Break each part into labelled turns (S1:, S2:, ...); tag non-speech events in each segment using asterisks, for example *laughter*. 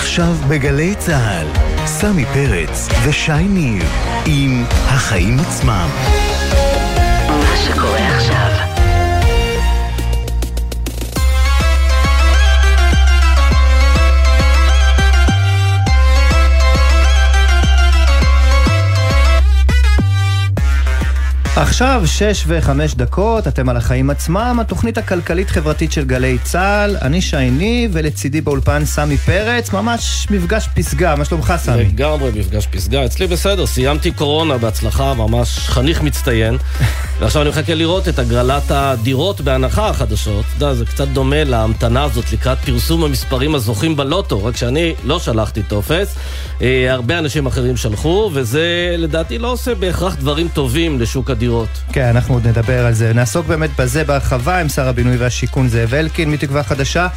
S1: עכשיו בגלי צה"ל, סמי פרץ ושי ניר עם החיים עצמם.
S2: עכשיו
S3: שש וחמש דקות, אתם על החיים עצמם, התוכנית הכלכלית-חברתית של גלי צה"ל, אני שייני, ולצידי באולפן סמי פרץ, ממש מפגש פסגה, מה שלומך סמי?
S4: לגמרי מפגש פסגה, אצלי בסדר, סיימתי קורונה בהצלחה, ממש חניך מצטיין, ועכשיו אני מחכה לראות את הגרלת הדירות בהנחה החדשות, אתה יודע, זה קצת דומה להמתנה הזאת לקראת פרסום המספרים הזוכים בלוטו, רק שאני לא שלחתי טופס, אה, הרבה אנשים אחרים שלחו, וזה לדעתי לא עושה בהכרח דברים טובים לשוק הדירות.
S3: כן, אנחנו עוד נדבר על זה. נעסוק באמת בזה בהרחבה עם שר הבינוי והשיכון זאב אלקין מתקווה חדשה,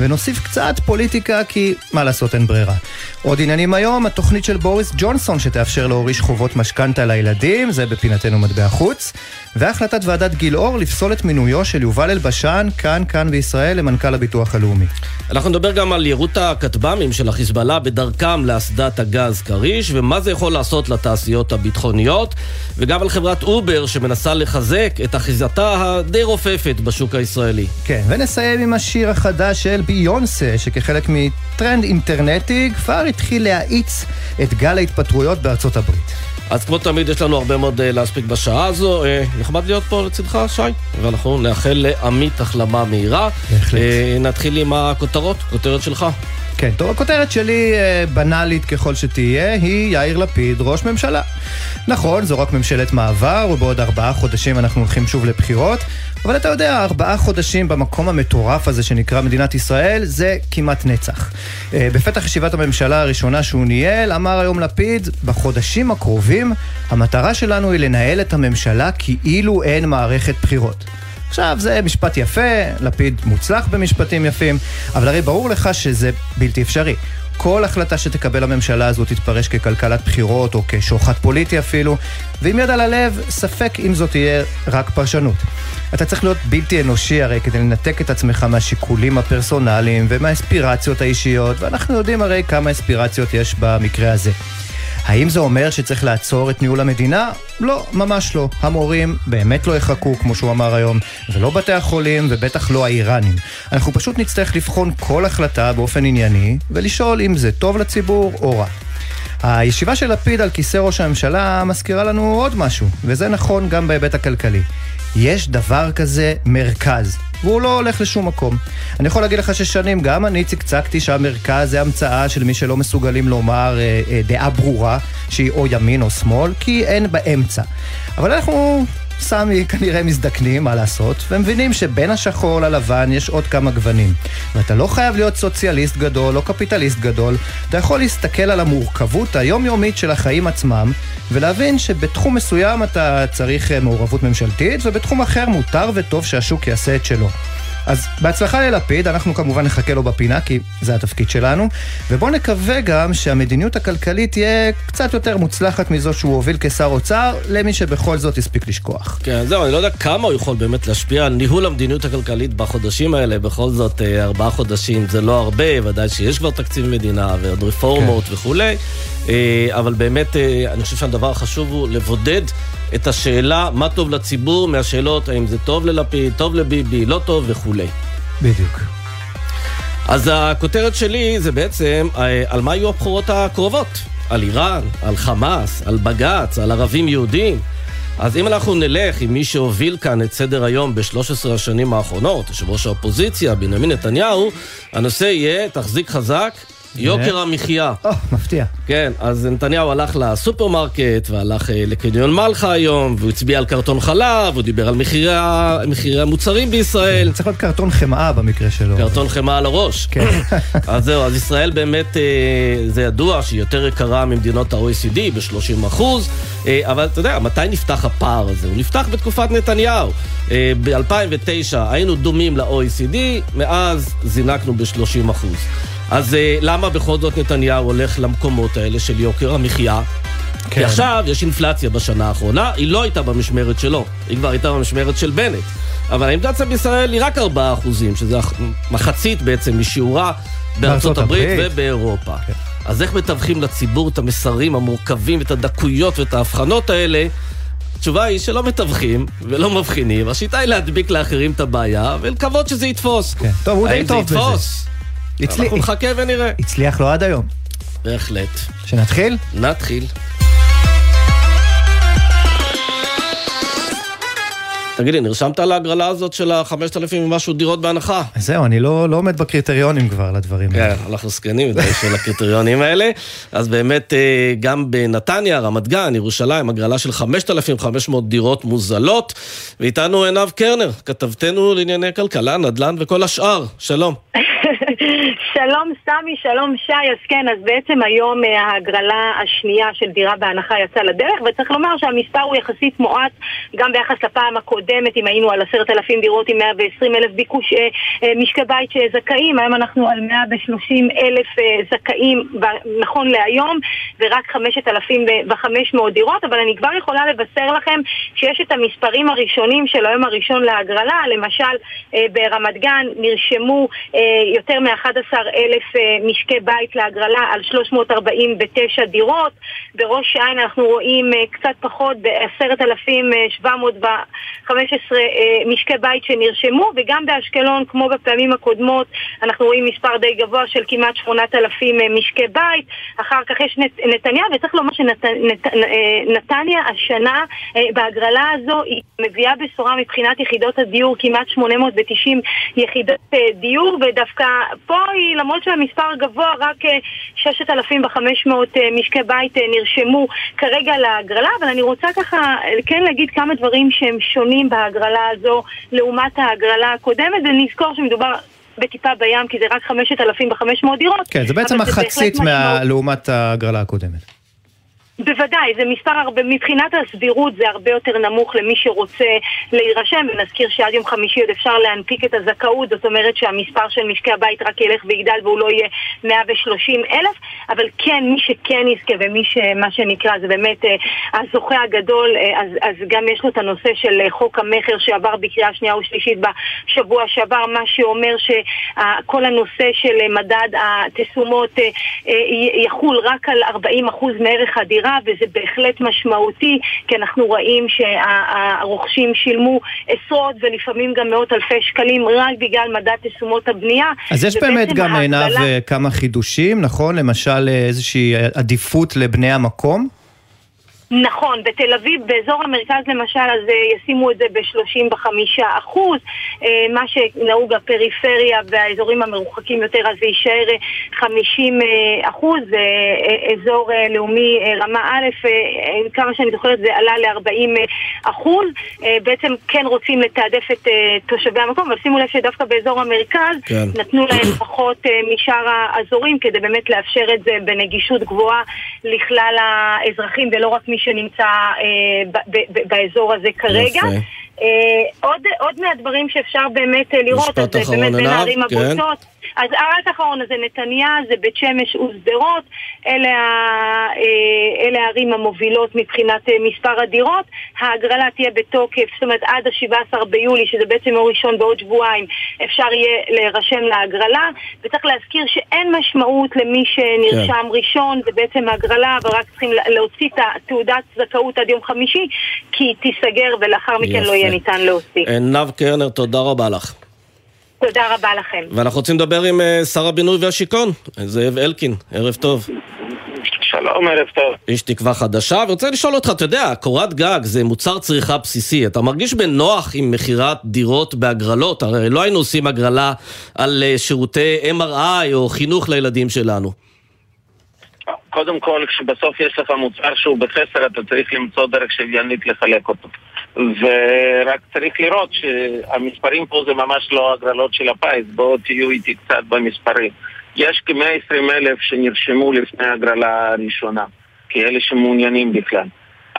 S3: ונוסיף קצת פוליטיקה, כי מה לעשות, אין ברירה. עוד עניינים היום, התוכנית של בוריס ג'ונסון שתאפשר להוריש חובות משכנתה לילדים, זה בפינתנו מטבע חוץ, והחלטת ועדת גילאור לפסול את מינויו של יובל אלבשן, כאן, כאן בישראל, למנכ"ל הביטוח הלאומי.
S4: אנחנו נדבר גם על יירוט הכטב"מים של החיזבאללה בדרכם לאסדת הגז כריש, ומה זה יכול לעשות לתעשיות הביטחוניות, וגם על חברת אובר שמנסה לחזק את אחיזתה הדי רופפת בשוק הישראלי.
S3: כן, ונסיים עם השיר החדש של ביונסה, שכחלק מטרנד אינטרנטי כבר התחיל להאיץ את גל ההתפטרויות בארצות הברית.
S4: אז כמו תמיד יש לנו הרבה מאוד אה, להספיק בשעה הזו. אה, נחמד להיות פה לצדך, שי, ואנחנו נאחל לעמית החלמה מהירה.
S3: בהחלט.
S4: אה, נתחיל עם הכותרות, כותרת שלך.
S3: כן, טוב, הכותרת שלי, אה, בנאלית ככל שתהיה, היא יאיר לפיד, ראש ממשלה. נכון, זו רק ממשלת מעבר, ובעוד ארבעה חודשים אנחנו הולכים שוב לבחירות, אבל אתה יודע, ארבעה חודשים במקום המטורף הזה שנקרא מדינת ישראל, זה כמעט נצח. אה, בפתח ישיבת הממשלה הראשונה שהוא ניהל, אמר היום לפיד, בחודשים הקרובים, המטרה שלנו היא לנהל את הממשלה כאילו אין מערכת בחירות. עכשיו, זה משפט יפה, לפיד מוצלח במשפטים יפים, אבל הרי ברור לך שזה בלתי אפשרי. כל החלטה שתקבל הממשלה הזו תתפרש ככלכלת בחירות או כשוחד פוליטי אפילו, ועם יד על הלב, ספק אם זאת תהיה רק פרשנות. אתה צריך להיות בלתי אנושי הרי כדי לנתק את עצמך מהשיקולים הפרסונליים ומהאספירציות האישיות, ואנחנו יודעים הרי כמה אספירציות יש במקרה הזה. האם זה אומר שצריך לעצור את ניהול המדינה? לא, ממש לא. המורים באמת לא יחכו, כמו שהוא אמר היום, ולא בתי החולים, ובטח לא האיראנים. אנחנו פשוט נצטרך לבחון כל החלטה באופן ענייני, ולשאול אם זה טוב לציבור או רע. הישיבה של לפיד על כיסא ראש הממשלה מזכירה לנו עוד משהו, וזה נכון גם בהיבט הכלכלי. יש דבר כזה מרכז, והוא לא הולך לשום מקום. אני יכול להגיד לך ששנים גם אני צקצקתי שהמרכז זה המצאה של מי שלא מסוגלים לומר אה, אה, דעה ברורה, שהיא או ימין או שמאל, כי אין באמצע. אבל אנחנו סמי כנראה מזדקנים, מה לעשות, ומבינים שבין השחור ללבן יש עוד כמה גוונים. ואתה לא חייב להיות סוציאליסט גדול או קפיטליסט גדול, אתה יכול להסתכל על המורכבות היומיומית של החיים עצמם, ולהבין שבתחום מסוים אתה צריך מעורבות ממשלתית, ובתחום אחר מותר וטוב שהשוק יעשה את שלו. אז בהצלחה ללפיד, אנחנו כמובן נחכה לו בפינה, כי זה התפקיד שלנו, ובואו נקווה גם שהמדיניות הכלכלית תהיה קצת יותר מוצלחת מזו שהוא הוביל כשר אוצר, למי שבכל זאת הספיק לשכוח.
S4: כן, זהו, אני לא יודע כמה הוא יכול באמת להשפיע על ניהול המדיניות הכלכלית בחודשים האלה. בכל זאת, אה, ארבעה חודשים זה לא הרבה, ודאי שיש כבר תקציב מדינה ועוד רפורמות כן. וכולי. אה, אבל באמת, אה, אני חושב שהדבר החשוב הוא לבודד את השאלה מה טוב לציבור מהשאלות האם זה טוב ללפיד, טוב לביבי, לא טוב וכולי.
S3: בדיוק.
S4: אז הכותרת שלי זה בעצם על מה יהיו הבחירות הקרובות. על איראן, על חמאס, על בג"ץ, על ערבים יהודים. אז אם אנחנו נלך עם מי שהוביל כאן את סדר היום ב-13 השנים האחרונות, יושב ראש האופוזיציה, בנימין נתניהו, הנושא יהיה תחזיק חזק, יוקר המחיה.
S3: או, מפתיע.
S4: כן, אז נתניהו הלך לסופרמרקט והלך אה, לקניון מלחה היום, והוא הצביע על קרטון חלב, הוא דיבר על מחירי, המוצרים בישראל.
S3: צריך להיות קרטון חמאה במקרה שלו.
S4: קרטון חמאה על הראש.
S3: כן. *laughs*
S4: אז זהו, אז ישראל באמת, אה, זה ידוע שהיא יותר יקרה ממדינות ה-OECD ב-30 אחוז, אה, אבל אתה יודע, מתי נפתח הפער הזה? הוא נפתח בתקופת נתניהו. אה, ב-2009 היינו דומים ל-OECD, מאז זינקנו ב-30 אחוז. אז אה, למה בכל זאת נתניהו הולך למקומות האלה של יוקר המחיה?
S3: כן.
S4: כי עכשיו יש אינפלציה בשנה האחרונה, היא לא הייתה במשמרת שלו, היא כבר הייתה במשמרת של בנט. אבל האינפלציה בישראל היא רק 4 אחוזים, שזה מחצית בעצם משיעורה בארצות הברית
S3: הברית.
S4: ובאירופה.
S3: כן.
S4: אז איך מתווכים לציבור את המסרים המורכבים, את הדקויות ואת ההבחנות האלה? התשובה היא שלא מתווכים ולא מבחינים, השיטה היא להדביק לאחרים את הבעיה ולקוות שזה יתפוס.
S3: כן. טוב, הוא די
S4: האם זה
S3: טוב בזה.
S4: יתפוס?
S3: הצליח-
S4: אנחנו נחכה ונראה.
S3: הצליח לו עד היום.
S4: בהחלט.
S3: שנתחיל?
S4: נתחיל. תגידי, נרשמת להגרלה הזאת של ה-5,000 ומשהו דירות בהנחה?
S3: זהו, אני לא לא עומד בקריטריונים כבר לדברים האלה.
S4: כן, אנחנו זקנים מדי *laughs* של הקריטריונים האלה. אז באמת, אה, גם בנתניה, רמת גן, ירושלים, הגרלה של 5,500 דירות מוזלות. ואיתנו עינב קרנר, כתבתנו לענייני כלכלה, נדל"ן וכל השאר. שלום. *laughs*
S5: שלום סמי, שלום שי, אז כן, אז בעצם היום אה, ההגרלה השנייה של דירה בהנחה יצאה לדרך, וצריך לומר שהמספר הוא יחסית מועט גם ביחס לפעם הקודמת, אם היינו על עשרת אלפים דירות עם 120 אלף ביקוש אה, אה, משקי בית שזכאים, היום אנחנו על 130 אלף זכאים נכון להיום, ורק 5,500 דירות, אבל אני כבר יכולה לבשר לכם שיש את המספרים הראשונים של היום הראשון להגרלה, למשל ברמת גן נרשמו יותר מ-11 אלף אה, משקי בית להגרלה על 349 דירות, בראש העין אנחנו רואים אה, קצת פחות ב-10,715 משקי בית שנרשמו, וגם באשקלון, כמו בפעמים הקודמות, אנחנו רואים מספר די גבוה של כמעט 8,000 אה, משקי בית, אחר כך יש נת, נתניה, וצריך לומר שנתניה השנה אה, בהגרלה הזו היא מביאה בשורה מבחינת יחידות הדיור, כמעט 890 יחידות אה, דיור, ודווקא פה היא, למרות שהמספר גבוה, רק אה, 6,500 אה, משקי בית אה, נרשמו כרגע להגרלה, אבל אני רוצה ככה אה, כן להגיד כמה דברים שהם שונים בהגרלה הזו לעומת ההגרלה הקודמת, ונזכור שמדובר בטיפה בים, כי זה רק 5,500 דירות.
S3: כן, זה בעצם מחצית. מה- לעומת ההגרלה הקודמת.
S5: בוודאי, זה מספר הרבה, מבחינת הסבירות זה הרבה יותר נמוך למי שרוצה להירשם, ונזכיר שעד יום חמישי עוד אפשר להנפיק את הזכאות, זאת אומרת שהמספר של משקי הבית רק ילך ויגדל והוא לא יהיה 130 אלף, אבל כן, מי שכן יזכה ומי שמה שנקרא זה באמת אה, הזוכה הגדול, אה, אז, אז גם יש לו את הנושא של אה, חוק המכר שעבר בקריאה שנייה ושלישית בשבוע שעבר, מה שאומר שכל הנושא של מדד התשומות יחול רק על 40% מערך הדירה, וזה בהחלט משמעותי, כי אנחנו רואים שהרוכשים שילמו עשרות ולפעמים גם מאות אלפי שקלים רק בגלל מדד תשומות הבנייה.
S3: אז יש באמת גם עינב אה, כמה חידושים, נכון? למשל אה, איזושהי עדיפות לבני המקום?
S5: נכון, בתל אביב, באזור המרכז למשל, אז אה, ישימו את זה ב-35. אחוז, אה, מה שנהוג בפריפריה והאזורים המרוחקים יותר, אז זה יישאר אה, 50 אה, אחוז, אזור לאומי רמה א', כמה שאני זוכרת זה עלה ל-40 אחוז, בעצם כן רוצים לתעדף את תושבי המקום, אבל שימו לב שדווקא באזור המרכז
S4: כן.
S5: נתנו להם *coughs* פחות משאר האזורים כדי באמת לאפשר את זה בנגישות גבוהה לכלל האזרחים ולא רק מי שנמצא אה, באזור הזה כרגע.
S4: יפה.
S5: אה, עוד, עוד מהדברים שאפשר באמת אה, לראות, אז באמת בין הערים
S4: כן.
S5: הבולטות. אז רק אחרון, אז זה נתניה, זה בית שמש ושדרות, אלה, אה, אלה הערים המובילות מבחינת אה, מספר הדירות. ההגרלה תהיה בתוקף, זאת אומרת עד ה-17 ביולי, שזה בעצם יום ראשון בעוד שבועיים, אפשר יהיה להירשם להגרלה. וצריך להזכיר שאין משמעות למי שנרשם
S4: כן.
S5: ראשון, זה בעצם הגרלה, אבל רק צריכים להוציא את תעודת זכאות עד יום חמישי, כי היא תיסגר ולאחר מכן
S4: יפה.
S5: לא יהיה ניתן להוציא.
S4: עינב קרנר, תודה רבה לך.
S5: תודה רבה לכם.
S4: ואנחנו רוצים לדבר עם אה, שר הבינוי והשיכון, זאב אלקין, ערב טוב.
S6: שלום, ערב טוב.
S4: איש תקווה חדשה, ורוצה לשאול אותך, אתה יודע, קורת גג זה מוצר צריכה בסיסי, אתה מרגיש בנוח עם מכירת דירות בהגרלות? הרי לא היינו עושים הגרלה על אה, שירותי MRI או חינוך לילדים שלנו.
S6: קודם כל, כשבסוף יש לך מוצר שהוא בחסר, אתה צריך למצוא דרך שוויונית לחלק אותו. ורק צריך לראות שהמספרים פה זה ממש לא הגרלות של הפיס, בואו תהיו איתי קצת במספרים. יש כ-120 אלף שנרשמו לפני ההגרלה הראשונה, כאלה שמעוניינים בכלל.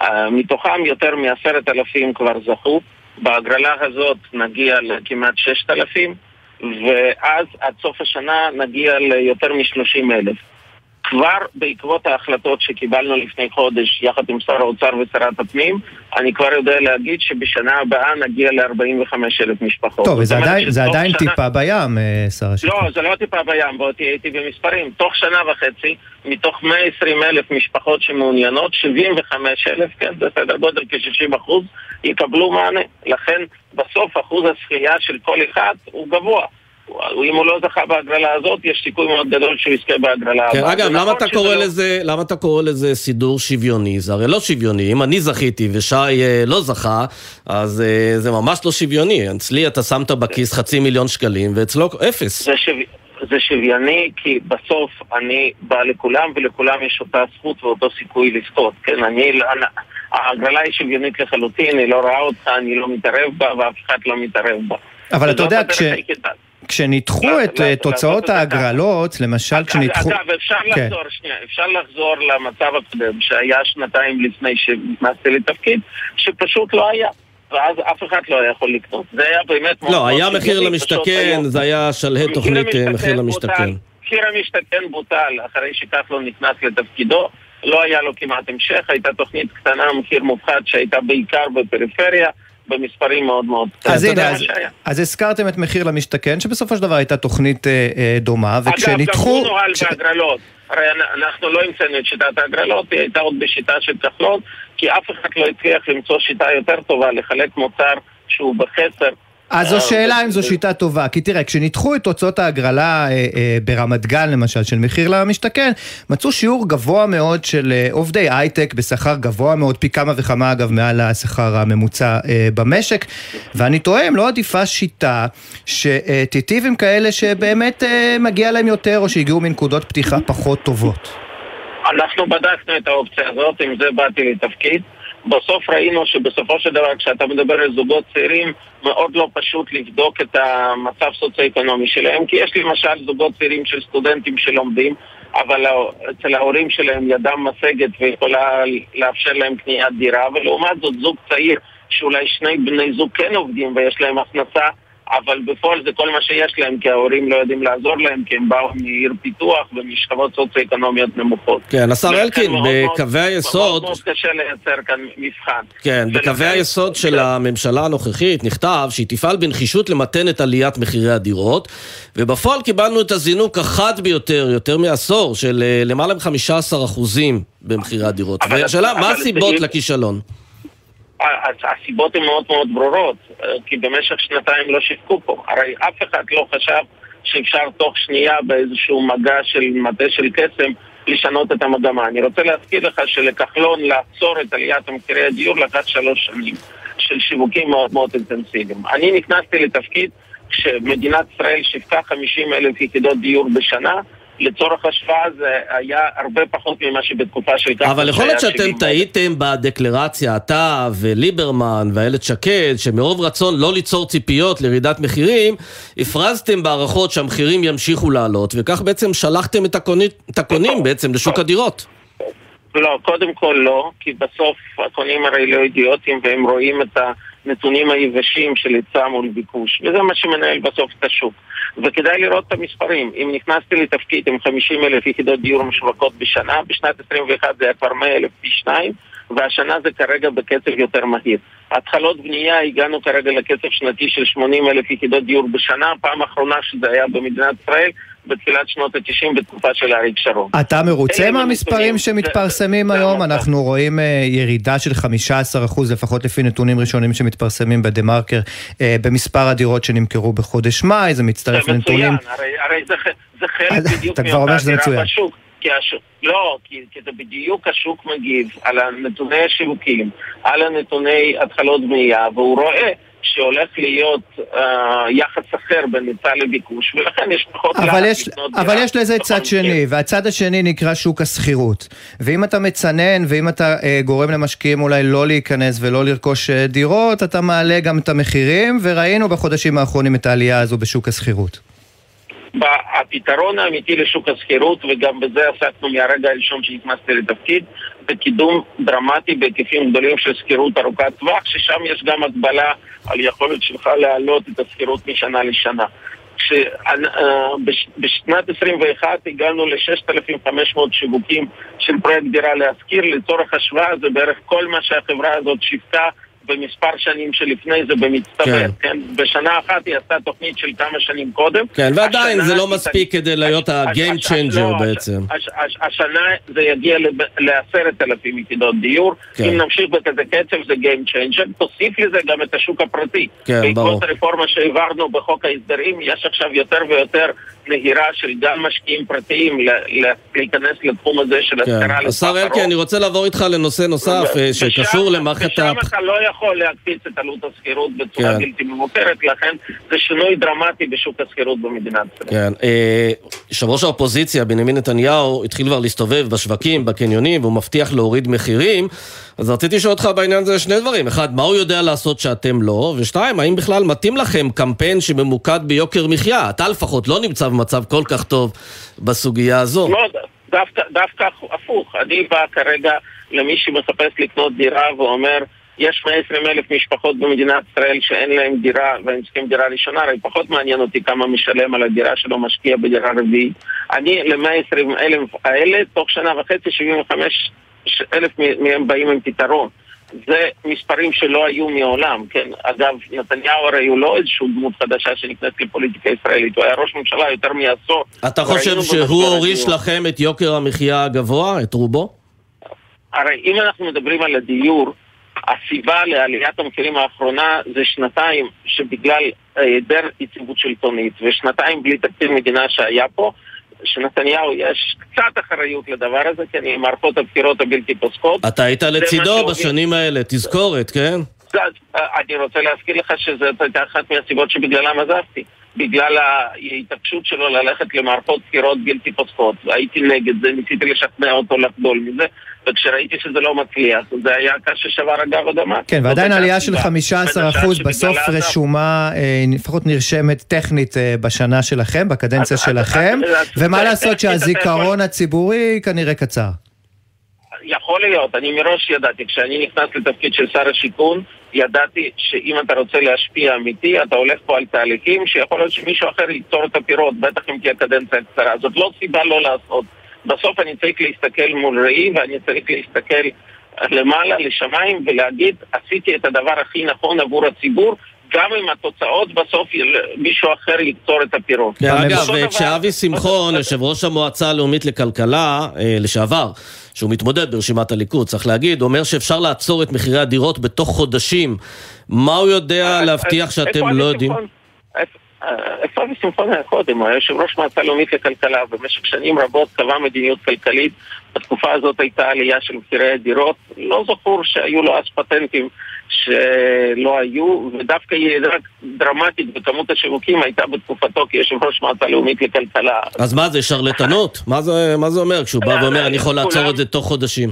S6: אה, מתוכם יותר מעשרת אלפים כבר זכו, בהגרלה הזאת נגיע לכמעט ששת אלפים, ואז עד סוף השנה נגיע ליותר משלושים אלף. כבר בעקבות ההחלטות שקיבלנו לפני חודש יחד עם שר האוצר ושרת הפנים, אני כבר יודע להגיד שבשנה הבאה נגיע ל-45 אלף משפחות.
S3: טוב, זה עדיין, זה עדיין
S6: שנה-
S3: טיפה בים, אה, שר השיכון.
S6: לא, זה לא טיפה בים, בוא תהיה איתי במספרים. תוך שנה וחצי, מתוך 120 אלף משפחות שמעוניינות, 75 אלף, כן, זה סדר גודל כ-60 אחוז, יקבלו מענה. לכן, בסוף אחוז הזכייה של כל אחד הוא גבוה. אם הוא לא זכה בהגרלה הזאת, יש סיכוי מאוד גדול שהוא יזכה בהגרלה
S4: כן,
S6: הבאה.
S4: אגב, למה
S6: נכון
S4: אתה
S6: שזה
S4: קורא
S6: לא-
S4: לזה, למה אתה קורא לזה סידור שוויוני? זה הרי לא שוויוני. אם אני זכיתי ושי אה, לא זכה, אז אה, זה ממש לא שוויוני. אצלי אתה שמת בכיס חצי מיליון שקלים, ואצלו אפס.
S6: זה, שו... זה שוויוני כי בסוף אני בא לכולם ולכולם יש אותה זכות ואותו סיכוי לזכות. כן, אני... אני... ההגרלה היא שוויונית לחלוטין, אני לא רואה אותך, אני לא מתערב בה ואף אחד לא מתערב בה.
S3: אבל אתה יודע, כש-
S6: היחידה.
S3: כשניתחו את אה, תוצאות
S6: את זה
S3: ההגרלות, למשל כשניתחו...
S6: אגב, אפשר
S3: כן.
S6: לחזור, שנייה, אפשר לחזור למצב הקודם שהיה שנתיים לפני שנכנסתי לתפקיד, שפשוט לא היה. ואז אף אחד לא היה יכול לקנות. זה היה באמת
S4: לא, היה מחיר למשתכן, זה היה שלהי תוכנית אה, מחיר למשתכן.
S6: מחיר המשתכן בוטל אחרי שכחלון נכנס לתפקידו, לא היה לו כמעט המשך, הייתה תוכנית קטנה, מחיר מופחת שהייתה בעיקר בפריפריה, במספרים מאוד מאוד קטנים.
S3: אז
S6: זה
S3: הנה, אז. אז הזכרתם את מחיר למשתכן, שבסופו של דבר הייתה תוכנית אה, אה, דומה,
S6: אגב, גם
S3: וכשניתחו...
S6: הוא נוהל
S3: כש-
S6: בהגרלות. הרי אנ- אנחנו לא המצאנו את שיטת ההגרלות, היא הייתה עוד בשיטה של כחלון, כי אף אחד לא הצליח למצוא שיטה יותר טובה לחלק מוצר שהוא בחסר.
S3: אז זו
S6: אה,
S3: שאלה אם
S6: ו-
S3: זו שיטה טובה, כי תראה, כשניתחו את תוצאות ההגרלה אה, אה, ברמת גן למשל, של מחיר למשתכן, מצאו שיעור גבוה מאוד של אה, עובדי הייטק בשכר גבוה מאוד, פי כמה וכמה אגב מעל השכר הממוצע אה, במשק, ואני תוהה אם לא עדיפה שיטה שתיטיב עם כאלה שבאמת אה, מגיע להם יותר, או שהגיעו מנקודות פתיחה פחות טובות.
S6: אנחנו בדקנו את האופציה הזאת, עם זה באתי לתפקיד. בסוף ראינו שבסופו של דבר כשאתה מדבר על זוגות צעירים מאוד לא פשוט לבדוק את המצב סוציו-אקונומי שלהם כי יש למשל זוגות צעירים של סטודנטים שלומדים אבל אצל ההורים שלהם ידם משגת ויכולה לאפשר להם קניית דירה ולעומת זאת זוג צעיר שאולי שני בני זוג כן עובדים ויש להם הכנסה אבל בפועל זה כל מה שיש להם, כי ההורים לא יודעים לעזור להם, כי הם באו מעיר פיתוח ומשכבות סוציו-אקונומיות נמוכות.
S4: כן, השר אלקין,
S6: מאוד מאוד-
S4: בקווי
S6: מאוד
S4: היסוד...
S6: מאוד קשה לייצר כאן מבחן.
S4: כן,
S6: ולכן-
S4: בקווי היסוד של הממשלה הנוכחית נכתב שהיא תפעל בנחישות למתן את עליית מחירי הדירות, ובפועל קיבלנו את הזינוק החד ביותר, יותר מעשור, של אה, למעלה מ-15% במחירי הדירות. והשאלה, מה הסיבות לכישלון?
S6: הסיבות הן מאוד מאוד ברורות, אה, כי במשך שנתיים לא שיווקו פה. הרי אף אחד לא חשב שאפשר תוך שנייה באיזשהו מגע של מטה של קסם לשנות את המגמה. אני רוצה להזכיר לך שלכחלון לעצור את עליית מחירי הדיור לקח שלוש שנים של שיווקים מאוד מאוד אינטנסיביים. אני נכנסתי לתפקיד כשמדינת ישראל שיווקה 50 אלף יחידות דיור בשנה, לצורך השוואה זה היה הרבה פחות ממה שבתקופה של כחלון
S4: אבל יכול להיות שאתם
S6: 70,000.
S4: טעיתם בדקלרציה, אתה וליברמן ואיילת שקד, שמרוב רצון לא ליצור ציפיות לירידת מחירים, הפרזתם בהערכות שהמחירים ימשיכו לעלות, וכך בעצם שלחתם את הקונים, את הקונים בעצם לשוק הדירות.
S6: לא, קודם כל לא, כי בסוף הקונים הרי לא אידיוטים והם רואים את הנתונים היבשים של היצע מול ביקוש, וזה מה שמנהל בסוף את השוק. וכדאי לראות את המספרים. אם נכנסתי לתפקיד עם 50 אלף יחידות דיור משווקות בשנה, בשנת 21 זה היה כבר 100 אלף פי שניים, והשנה זה כרגע בקצב יותר מהיר. התחלות בנייה, הגענו כרגע לקצב שנתי של 80 אלף יחידות דיור בשנה, פעם אחרונה שזה היה במדינת ישראל, בתחילת שנות ה-90 בתקופה של אריק שרון.
S3: אתה מרוצה מהמספרים שמתפרסמים
S6: זה- זה
S3: היום?
S6: המצב.
S3: אנחנו רואים אה, ירידה של 15% לפחות לפי נתונים ראשונים שמתפרסמים בדה מרקר אה, במספר הדירות שנמכרו בחודש מאי, זה מצטרף
S6: זה
S3: לנתונים.
S6: מצוין, הרי, הרי זה, זה חלק בדיוק מאותה. אווירה בשוק. כי השוק, לא, כי, כי זה בדיוק השוק מגיב על הנתוני השיווקים, על הנתוני התחלות בנייה, והוא רואה שהולך להיות אה, יחס אחר בין היצע לביקוש, ולכן יש פחות
S3: אבל יש, אבל יש לזה צד. שני, והצד השני נקרא שוק השכירות. ואם אתה מצנן, ואם אתה אה, גורם למשקיעים אולי לא להיכנס ולא לרכוש אה, דירות, אתה מעלה גם את המחירים, וראינו בחודשים האחרונים את העלייה הזו בשוק השכירות.
S6: הפתרון האמיתי לשוק השכירות, וגם בזה עסקנו מהרגע הראשון שנכנסתי לתפקיד, זה קידום דרמטי בהיקפים גדולים של שכירות ארוכת טווח, ששם יש גם הגבלה על יכולת שלך להעלות את השכירות משנה לשנה. כשבשנת 21 הגענו ל-6,500 שיווקים של פרויקט דירה להשכיר, לצורך השוואה זה בערך כל מה שהחברה הזאת שיווקה במספר שנים שלפני זה במצטבר,
S4: כן.
S6: כן? בשנה אחת היא עשתה תוכנית של כמה שנים קודם.
S4: כן, ועדיין זה לא מספיק כדי להיות ה-game changer
S6: לא,
S4: בעצם.
S6: הש- הש- השנה זה יגיע לעשרת אלפים יחידות דיור.
S4: כן.
S6: אם נמשיך בכזה קצב זה Game Changer. תוסיף לזה גם את השוק הפרטי.
S4: כן, ברור.
S6: בעקבות הרפורמה שהעברנו בחוק ההסדרים, יש עכשיו יותר ויותר נהירה של גם משקיעים פרטיים להיכנס לתחום הזה של השכרה
S4: כן. השר אלקין. אני רוצה לעבור איתך לנושא נוסף אה, שקשור למערכת.
S6: ושם אתה לא יכול להקפיץ את עלות השכירות בצורה
S4: כן.
S6: בלתי מבוקרת, לכן זה שינוי דרמטי בשוק השכירות במדינת ישראל.
S4: כן, אה, יושב ראש האופוזיציה, בנימין נתניהו, התחיל כבר להסתובב בשווקים, בקניונים, והוא מבטיח להוריד מחירים. אז רציתי לשאול אותך בעניין הזה שני דברים. אחד, מה הוא יודע לעשות שאתם לא? ושתיים, האם בכלל מתאים לכם קמפיין שממוקד ביוקר מחיה? אתה לפחות לא נמצא במצב כל כך טוב בסוגיה הזו.
S6: לא, דווקא, דווקא הפוך. אני בא כרגע למי שמחפש לקנות דירה ואומר, יש 120 אלף משפחות במדינת ישראל שאין להם דירה והם צריכים דירה ראשונה, הרי פחות מעניין אותי כמה משלם על הדירה שלו משקיע בדירה רביעית. אני ל-120 אלף האלה, תוך שנה וחצי 75 אלף מהם באים עם פתרון. זה מספרים שלא היו מעולם, כן? אגב, נתניהו הרי הוא לא איזושהי דמות חדשה שנכנסת לפוליטיקה הישראלית, הוא היה ראש ממשלה יותר מעשור.
S4: אתה חושב שהוא הוריש. לכם את יוקר המחיה הגבוה, את רובו?
S6: הרי אם אנחנו מדברים על הדיור, הסיבה לעליית המחירים האחרונה זה שנתיים שבגלל היעדר יציבות שלטונית ושנתיים בלי תקציב מדינה שהיה פה, שנתניהו יש קצת אחריות לדבר הזה, כי אני מערכות הבחירות הבלתי פוסקות.
S4: אתה היית לצידו בשנים האלה, תזכורת, כן?
S6: אני רוצה להזכיר לך שזאת הייתה אחת מהסיבות שבגללם עזבתי. בגלל ההתעקשות שלו ללכת למערכות בחירות בלתי פוסקות. הייתי נגד זה, ניסיתי לשכנע אותו לחדול מזה, וכשראיתי שזה לא מצליח, זה היה קש ששבר אגב אדמה.
S3: כן, ועדיין עלייה של
S6: הסיבה.
S3: 15%
S6: שבגללה
S3: בסוף. רשומה, אה, לפחות נרשמת טכנית אה, בשנה שלכם, בקדנציה שלכם, ומה לעשות שהזיכרון הציבורי כנראה קצר.
S6: יכול להיות, אני מראש ידעתי, כשאני נכנס לתפקיד של שר השיכון, ידעתי שאם אתה רוצה להשפיע אמיתי, אתה הולך פה על תהליכים שיכול להיות שמישהו אחר ייצור את הפירות, בטח אם תהיה קדנציה קצרה. זאת לא סיבה לא לעשות. בסוף אני צריך להסתכל מול ראי ואני צריך להסתכל למעלה, לשמיים, ולהגיד, עשיתי את הדבר הכי נכון עבור הציבור, גם אם התוצאות בסוף מישהו אחר יקצור את הפירות.
S4: כן, אגב, כשאבי שמחון, יושב ראש המועצה הלאומית לכלכלה, אה, לשעבר, שהוא מתמודד ברשימת הליכוד, צריך להגיד, אומר שאפשר לעצור את מחירי הדירות בתוך חודשים. מה הוא יודע להבטיח שאתם
S6: איפה
S4: לא
S6: אבי
S4: יודעים?
S6: איפה- שמחון היה קודם? הוא היה יושב ראש מועצה לאומית לכלכלה, במשך שנים רבות קבע מדיניות כלכלית. בתקופה הזאת הייתה עלייה של מחירי הדירות. לא זכור שהיו לו אז פטנטים שלא היו, ודווקא ירידה דרמטית בכמות השיווקים הייתה בתקופתו כיושב ראש מועצה לאומית לכלכלה.
S4: אז מה זה, שרלטנות? מה זה, מה זה אומר כשהוא בא ואומר, אני יכול לעצור את זה תוך חודשים?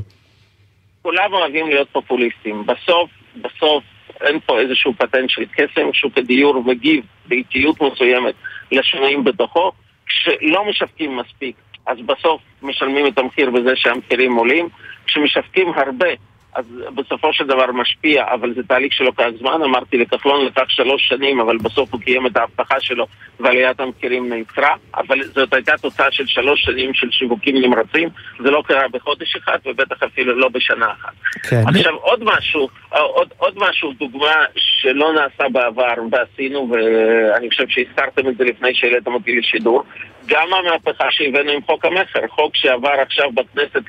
S6: כולם אוהבים להיות פופוליסטים. בסוף, בסוף, אין פה איזשהו פטנט של קסם, שוק הדיור מגיב באיטיות מסוימת לשינויים בתוכו. כשלא משווקים מספיק, אז בסוף משלמים את המחיר בזה שהמחירים עולים. כשמשווקים הרבה, אז בסופו של דבר משפיע, אבל זה תהליך שלוקח זמן. אמרתי לכחלון לקח שלוש שנים, אבל בסוף הוא קיים את ההבטחה שלו ועליית המחירים נעצרה. אבל זאת הייתה תוצאה של שלוש שנים של שיווקים נמרצים. זה לא קרה בחודש אחד, ובטח אפילו לא בשנה אחת.
S3: כן.
S6: עכשיו עוד משהו, עוד, עוד משהו, דוגמה שלא נעשה בעבר ועשינו, ואני חושב שהזכרתם את זה לפני שהעליתם אותי לשידור, גם המהפכה שהבאנו עם חוק המכר, חוק שעבר עכשיו בכנסת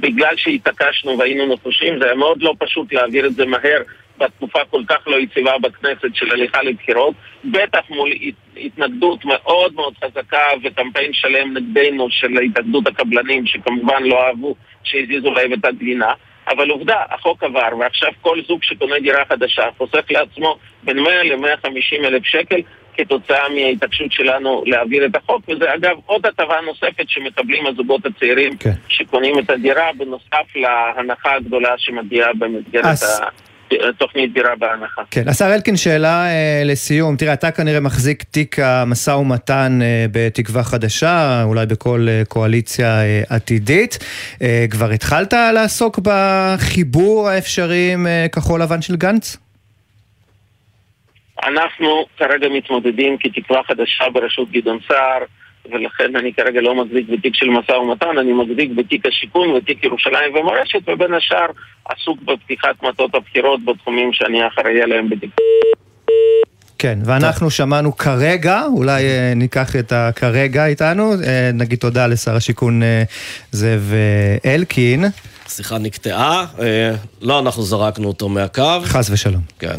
S6: בגלל שהתעקשנו והיינו נחושים, זה היה מאוד לא פשוט להעביר את זה מהר בתקופה כל כך לא יציבה בכנסת של הליכה לבחירות, בטח מול התנגדות מאוד מאוד חזקה וקמפיין שלם נגדנו של התאגדות הקבלנים, שכמובן לא אהבו שהזיזו להם את הגבינה. אבל עובדה, החוק עבר, ועכשיו כל זוג שקונה דירה חדשה חוסך לעצמו בין 100 ל-150 אלף שקל כתוצאה מההתעקשות שלנו להעביר את החוק, וזה אגב עוד הטבה נוספת שמקבלים הזוגות הצעירים
S3: כן.
S6: שקונים את הדירה, בנוסף להנחה הגדולה שמגיעה במסגרת
S3: אז-
S6: ה... תוכנית דירה בהנחה.
S3: כן, השר אלקין, שאלה אה, לסיום. תראה, אתה כנראה מחזיק תיק המשא ומתן אה, בתקווה חדשה, אולי בכל אה, קואליציה אה, עתידית. אה, כבר התחלת לעסוק בחיבור האפשרי עם אה, כחול לבן של גנץ?
S6: אנחנו כרגע מתמודדים כתקווה חדשה בראשות גדעון סער, ולכן אני כרגע לא מחזיק בתיק של משא ומתן, אני מחזיק בתיק השיכון ותיק ירושלים ומורשת, ובין השאר עסוק בפתיחת מטות הבחירות בתחומים שאני אחראי עליהם בתיק.
S3: כן, ואנחנו שמענו כרגע, אולי אה, ניקח את הכרגע איתנו, אה, נגיד תודה לשר השיכון אה, זאב אלקין,
S4: השיחה נקטעה, אה, לא אנחנו זרקנו אותו מהקו.
S3: חס ושלום.
S4: כן.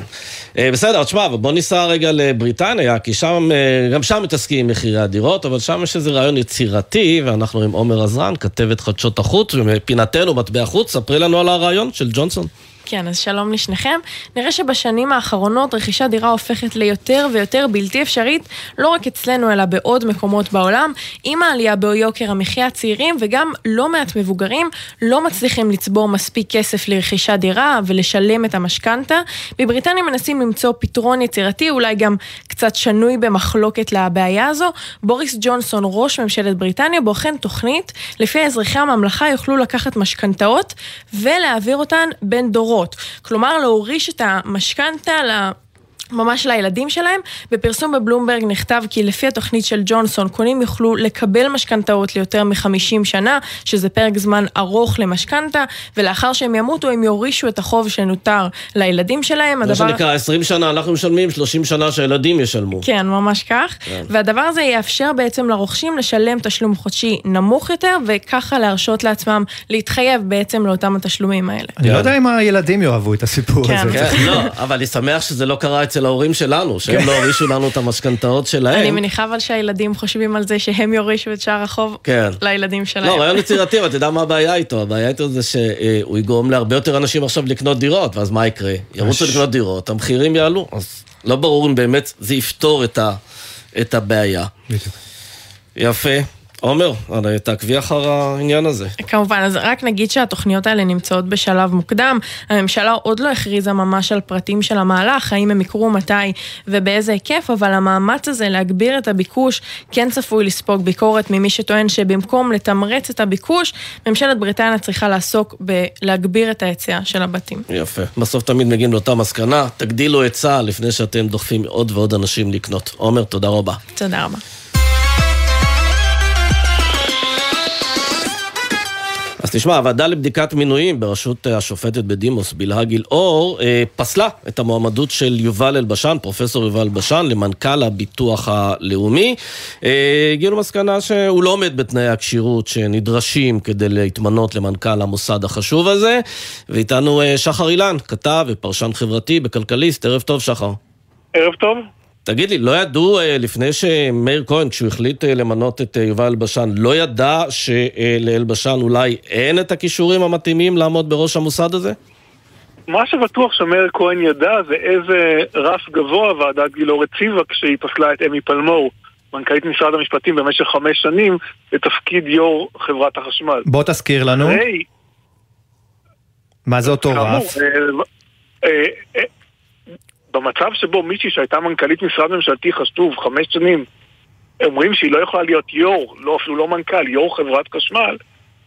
S4: אה, בסדר, תשמע, אבל בוא ניסע רגע לבריטניה, כי שם, אה, גם שם מתעסקים עם מחירי הדירות, אבל שם יש איזה רעיון יצירתי, ואנחנו עם עומר עזרן, כתבת חדשות החוץ, ומפינתנו, מטבע חוץ, ספרי לנו על הרעיון של ג'ונסון.
S7: כן, אז שלום לשניכם. נראה שבשנים האחרונות רכישת דירה הופכת ליותר ויותר בלתי אפשרית, לא רק אצלנו אלא בעוד מקומות בעולם. עם העלייה ביוקר המחיה הצעירים וגם לא מעט מבוגרים לא מצליחים לצבור מספיק כסף לרכישת דירה ולשלם את המשכנתה. בבריטניה מנסים למצוא פתרון יצירתי, אולי גם קצת שנוי במחלוקת לבעיה הזו. בוריס ג'ונסון, ראש ממשלת בריטניה, בוחן תוכנית לפי אזרחי הממלכה יוכלו לקחת משכנתאות ולהעביר אותן בין דורות. דורות. כלומר, להוריש את המשכנתה ממש לילדים שלהם. בפרסום בבלומברג נכתב כי לפי התוכנית של ג'ונסון, קונים יוכלו לקבל משכנתאות ליותר מ-50 שנה, שזה פרק זמן ארוך למשכנתה, ולאחר שהם ימותו הם יורישו את החוב שנותר לילדים שלהם.
S4: מה הדבר... שנקרא 20 שנה אנחנו משלמים, 30 שנה שהילדים ישלמו.
S7: כן, ממש כך. כן. והדבר הזה יאפשר בעצם לרוכשים לשלם תשלום חודשי נמוך יותר, וככה להרשות לעצמם להתחייב בעצם לאותם התשלומים האלה.
S3: אני לא יודע אם הילדים יאהבו את הסיפור כן. הזה.
S4: כן, לא, אבל אני שמח שזה לא קרה אצל ההורים שלנו, שהם כן. לא הורישו לנו את המשכנתאות שלהם.
S7: אני מניחה אבל שהילדים חושבים על זה שהם יורישו את שאר החוב כן. לילדים שלהם.
S4: לא, רעיון יצירתי, אבל אתה יודע מה הבעיה איתו? הבעיה איתו זה שהוא יגרום להרבה יותר אנשים עכשיו לקנות דירות, ואז מה יקרה? ירוצו לקנות דירות, המחירים יעלו, אז לא ברור אם באמת זה יפתור את הבעיה. יפה. עומר, תעקבי אחר העניין הזה.
S7: כמובן, אז רק נגיד שהתוכניות האלה נמצאות בשלב מוקדם. הממשלה עוד לא הכריזה ממש על פרטים של המהלך, האם הם יקרו מתי ובאיזה היקף, אבל המאמץ הזה להגביר את הביקוש כן צפוי לספוג ביקורת ממי שטוען שבמקום לתמרץ את הביקוש, ממשלת בריטניה צריכה לעסוק בלהגביר את ההיצע של הבתים.
S4: יפה. בסוף תמיד מגיעים לאותה מסקנה, תגדילו היצע לפני שאתם דוחפים עוד ועוד אנשים לקנות. עומר, תודה רבה.
S7: תודה רבה.
S4: אז תשמע, הוועדה לבדיקת מינויים בראשות אה, השופטת בדימוס בלהה גילאור אה, פסלה את המועמדות של יובל אלבשן, פרופסור יובל אלבשן, למנכ"ל הביטוח הלאומי. אה, הגיעו למסקנה שהוא לא עומד בתנאי הכשירות שנדרשים כדי להתמנות למנכ"ל המוסד החשוב הזה. ואיתנו שחר אילן, כתב ופרשן חברתי בכלכליסט. ערב טוב, שחר.
S8: ערב טוב.
S4: תגיד לי, לא ידעו אה, לפני שמאיר כהן, כשהוא החליט אה, למנות את אה, יובל אלבשן, לא ידע שלאלבשן אולי אין את הכישורים המתאימים לעמוד בראש המוסד הזה?
S8: מה שבטוח שמאיר כהן ידע זה איזה רף גבוה ועדת גילאור הציבה כשהיא פסלה את אמי פלמור, מנכ"לית משרד המשפטים במשך חמש שנים, לתפקיד יו"ר חברת החשמל.
S3: בוא תזכיר לנו. היי. מה זה אותו רף?
S8: במצב שבו מישהי שהייתה מנכ"לית משרד ממשלתי חשוב חמש שנים, אומרים שהיא לא יכולה להיות יו"ר, לא אפילו לא מנכ"ל, יו"ר חברת חשמל,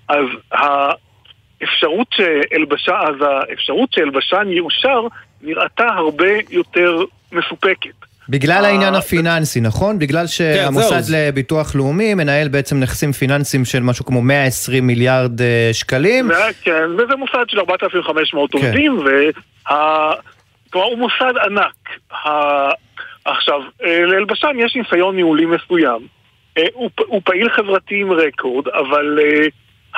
S8: אז האפשרות שאלבשן, אז האפשרות שאלבשן יאושר נראתה הרבה יותר מסופקת.
S3: בגלל העניין הפיננסי, נכון? בגלל כן, שהמוסד לביטוח לאומי מנהל בעצם נכסים פיננסיים של משהו כמו 120 מיליארד אה, שקלים.
S8: כן, וזה מוסד של 4,500 כן. עובדים, וה... כלומר, הוא מוסד ענק. עכשיו, אה, לאלבשן יש ניסיון ניהולי מסוים. אה, הוא, הוא פעיל חברתי עם רקורד, אבל...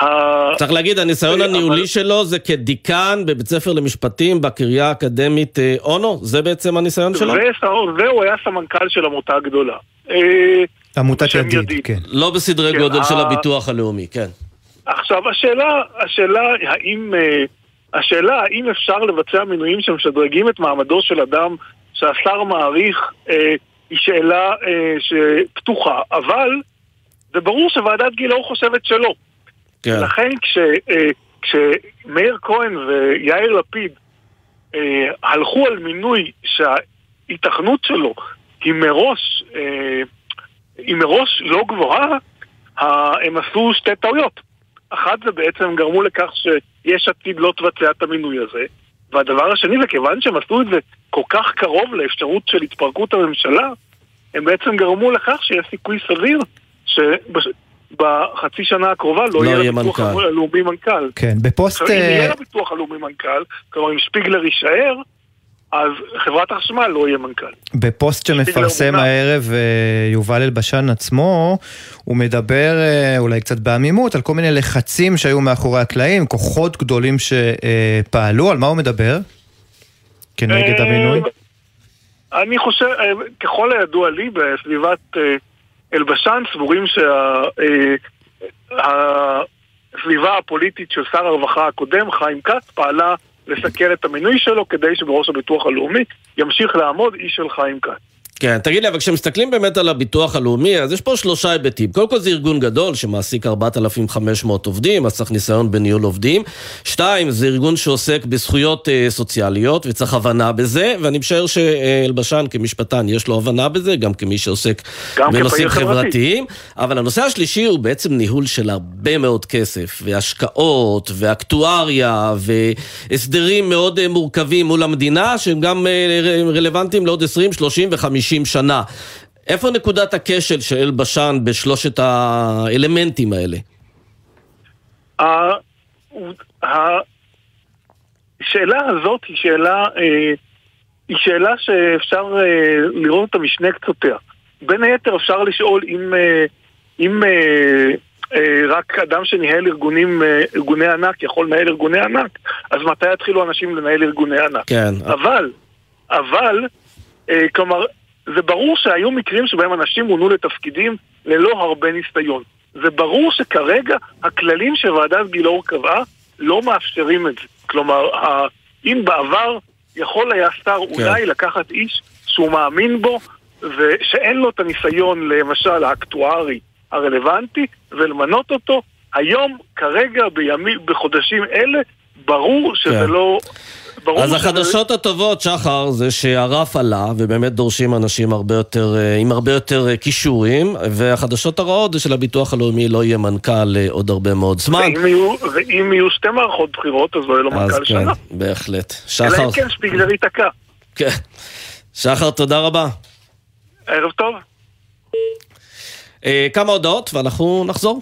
S4: אה, צריך להגיד, הניסיון הניהולי אבל... שלו זה כדיקן בבית ספר למשפטים בקריה האקדמית אונו? זה בעצם הניסיון שלו?
S8: והוא היה סמנכ"ל של עמותה גדולה.
S3: עמותת ידיד, כן.
S4: לא בסדרי כן, גודל ה... של הביטוח הלאומי, כן.
S8: עכשיו, השאלה, השאלה האם... השאלה האם אפשר לבצע מינויים שמשדרגים את מעמדו של אדם שהשר מעריך אה, היא שאלה אה, שפתוחה, אבל זה ברור שוועדת גילאור חושבת שלא. כן. לכן כש, אה, כשמאיר כהן ויאיר לפיד אה, הלכו על מינוי שההיתכנות שלו היא מראש, אה, היא מראש לא גבוהה, הם עשו שתי טעויות. אחת זה בעצם גרמו לכך שיש עתיד לא תבצע את המינוי הזה, והדבר השני זה כיוון שהם עשו את זה כל כך קרוב לאפשרות של התפרקות הממשלה, הם בעצם גרמו לכך שיש סיכוי סביר שבחצי שנה הקרובה לא,
S4: לא
S8: יהיה לביטוח
S4: מנכ"ל.
S8: הלאומי מנכ"ל.
S3: כן, בפוסט...
S8: עכשיו, אם
S3: אה,
S8: יהיה לביטוח הלאומי מנכ"ל, כלומר אם שפיגלר יישאר, אז חברת החשמל לא יהיה מנכ"ל.
S3: בפוסט שמפרסם. הערב אה, יובל אלבשן עצמו, הוא מדבר אה, אולי קצת בעמימות על כל מיני לחצים שהיו מאחורי הקלעים, כוחות גדולים שפעלו, על מה הוא מדבר? כנגד
S8: אה,
S3: המינוי?
S8: אני חושב, ככל הידוע לי, בסביבת אלבשן סבורים שהסביבה הפוליטית של שר הרווחה הקודם, חיים כץ, פעלה לסכל את המינוי שלו כדי שבראש הביטוח הלאומי ימשיך לעמוד איש של חיים כץ.
S4: כן, תגיד לי, אבל כשמסתכלים באמת על הביטוח הלאומי, אז יש פה שלושה היבטים. קודם כל זה ארגון גדול שמעסיק 4,500 עובדים, אז צריך ניסיון בניהול עובדים. שתיים, זה ארגון שעוסק בזכויות אה, סוציאליות וצריך הבנה בזה, ואני משער שאלבשן כמשפטן יש לו הבנה בזה, גם כמי שעוסק בנושאים. חברתיים. אבל הנושא השלישי הוא בעצם ניהול של הרבה מאוד כסף, והשקעות, ואקטואריה, והסדרים מאוד אה, מורכבים מול המדינה, שהם גם אה, רלוונטיים לעוד 20, 30 ו-50 שנה. איפה נקודת הכשל של אלבשן בשלושת האלמנטים האלה?
S8: השאלה הזאת היא שאלה, אה, היא שאלה שאפשר אה, לראות אותה משני קצותיה. בין היתר אפשר לשאול אם, אה, אם רק אדם שניהל ארגונים, ארגוני ענק יכול לנהל ארגוני ענק, אז מתי יתחילו אנשים לנהל ארגוני ענק?
S4: כן.
S8: אבל, אבל, כלומר, זה ברור שהיו מקרים שבהם אנשים מונו לתפקידים ללא הרבה ניסיון. זה ברור שכרגע הכללים שוועדת גילאור קבעה לא מאפשרים את זה. כלומר, אם בעבר יכול היה שר אולי לקחת איש שהוא מאמין בו ושאין לו את הניסיון, למשל, האקטוארי הרלוונטי, ולמנות אותו, היום, כרגע, בימים, בחודשים אלה, ברור שזה
S4: כן.
S8: לא... ברור
S4: אז
S8: שזה-
S4: החדשות הטובות, שחר, זה שהרף עלה, ובאמת דורשים אנשים הרבה יותר, אה, עם הרבה יותר אה, כישורים, והחדשות הרעות זה שלביטוח הלאומי לא יהיה מנכ"ל אה, עוד הרבה מאוד זמן.
S8: ואם יהיו, ואם יהיו שתי מערכות בחירות, אז לא יהיה לו מנכ"ל
S4: כן,
S8: שנה.
S4: בהחלט.
S8: אלא
S4: שחר,
S8: אם כן שפיגלר ייתקע.
S4: כן. שחר, תודה רבה.
S8: ערב טוב.
S4: אה, כמה הודעות ואנחנו נחזור.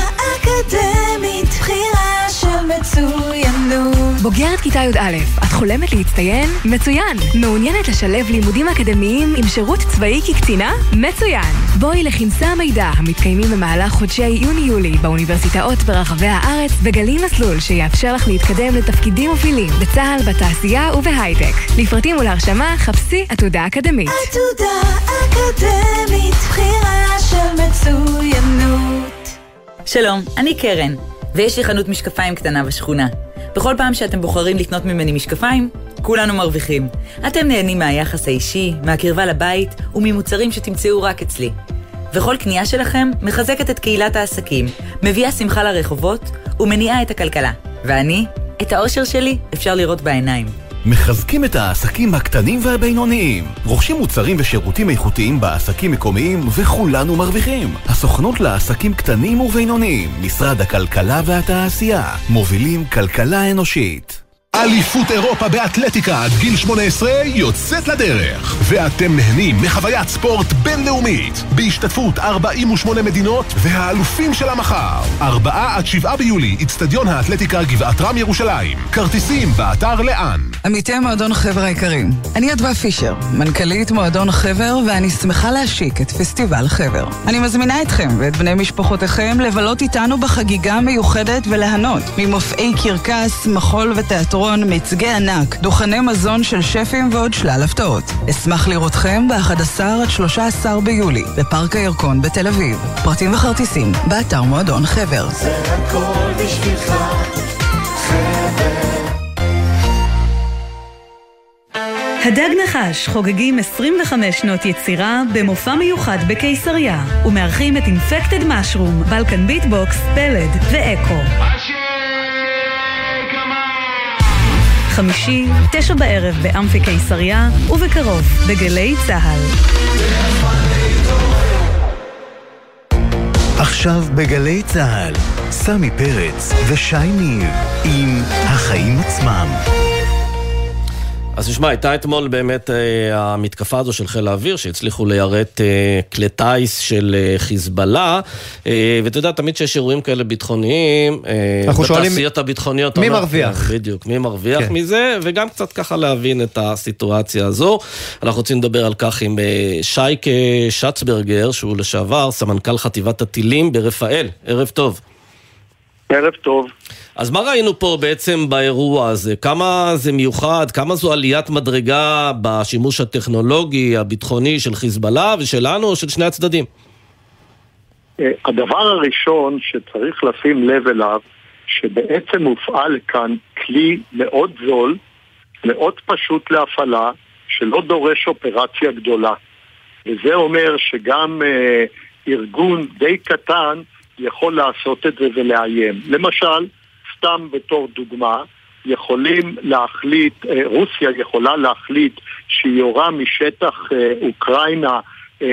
S9: מצוינות.
S10: בוגרת כיתה י"א, את חולמת להצטיין? מצוין! מעוניינת לשלב לימודים אקדמיים עם שירות צבאי כקצינה? מצוין! בואי לכנסי המידע המתקיימים במהלך חודשי יוני-יולי באוניברסיטאות ברחבי הארץ וגלי מסלול שיאפשר לך להתקדם לתפקידים מובילים בצה"ל, בתעשייה ובהייטק. לפרטים ולהרשמה חפשי עתודה אקדמית.
S9: עתודה אקדמית, בחירה של מצוינות.
S11: שלום, אני קרן, ויש לי חנות משקפיים קטנה בשכונה. בכל פעם שאתם בוחרים לקנות ממני משקפיים, כולנו מרוויחים. אתם נהנים מהיחס האישי, מהקרבה לבית וממוצרים שתמצאו רק אצלי. וכל קנייה שלכם מחזקת את קהילת העסקים, מביאה שמחה לרחובות ומניעה את הכלכלה. ואני, את האושר שלי אפשר לראות בעיניים.
S1: מחזקים את העסקים הקטנים והבינוניים. רוכשים מוצרים ושירותים איכותיים בעסקים מקומיים וכולנו מרוויחים. הסוכנות לעסקים קטנים ובינוניים, משרד הכלכלה והתעשייה, מובילים כלכלה אנושית.
S12: אליפות אירופה באתלטיקה עד גיל 18 יוצאת לדרך. ואתם נהנים מחוויית ספורט בינלאומית. בהשתתפות 48 מדינות והאלופים של המחר. 4 עד 7 ביולי, אצטדיון האתלטיקה גבעת רם ירושלים. כרטיסים באתר לאן.
S13: עמיתי מועדון חבר היקרים, אני אדווה פישר, מנכ"לית מועדון חבר, ואני שמחה להשיק את פסטיבל חבר. אני מזמינה אתכם ואת בני משפחותיכם לבלות איתנו בחגיגה המיוחדת וליהנות ממופעי קרקס, מחול ותיאטרון, מיצגי ענק, דוכני מזון של שפים ועוד שלל הפתעות. אשמח לראותכם ב-11 עד 13 ביולי, בפארק הירקון בתל אביב. פרטים וכרטיסים, באתר מועדון חבר.
S9: הכל בשבילך,
S14: הדג נחש חוגגים 25 שנות יצירה במופע מיוחד בקיסריה ומארחים את Infected Mushroom, Balkan Beat Box, פלד ואקו. חמישי, תשע בערב באמפי קיסריה, ובקרוב בגלי צה"ל.
S1: עכשיו בגלי צה"ל, סמי פרץ ושי ניב עם החיים עצמם.
S4: אז תשמע, הייתה אתמול באמת אה, המתקפה הזו של חיל האוויר, שהצליחו ליירט אה, כלי טיס של אה, חיזבאללה, ואתה יודע, תמיד כשיש אירועים כאלה ביטחוניים,
S3: אנחנו שואלים,
S4: בתעשיות הביטחוניות,
S3: מי מרוויח?
S4: כן, בדיוק, מי מרוויח
S3: כן.
S4: מזה, וגם קצת ככה להבין את הסיטואציה הזו. אנחנו רוצים לדבר על כך עם שייקה שצברגר, שהוא לשעבר סמנכ"ל חטיבת הטילים ברפאל. ערב טוב.
S15: ערב טוב.
S4: אז מה ראינו פה בעצם באירוע הזה? כמה זה מיוחד? כמה זו עליית מדרגה בשימוש הטכנולוגי, הביטחוני של חיזבאללה ושלנו או של שני הצדדים?
S15: אה, הדבר הראשון שצריך לשים לב אליו, שבעצם הופעל כאן כלי מאוד זול, מאוד פשוט להפעלה, שלא דורש אופרציה גדולה. וזה אומר שגם אה, ארגון די קטן יכול לעשות את זה ולאיים. למשל, סתם בתור דוגמה, יכולים להחליט, אה, רוסיה יכולה להחליט שהיא יורה משטח אה, אוקראינה אה,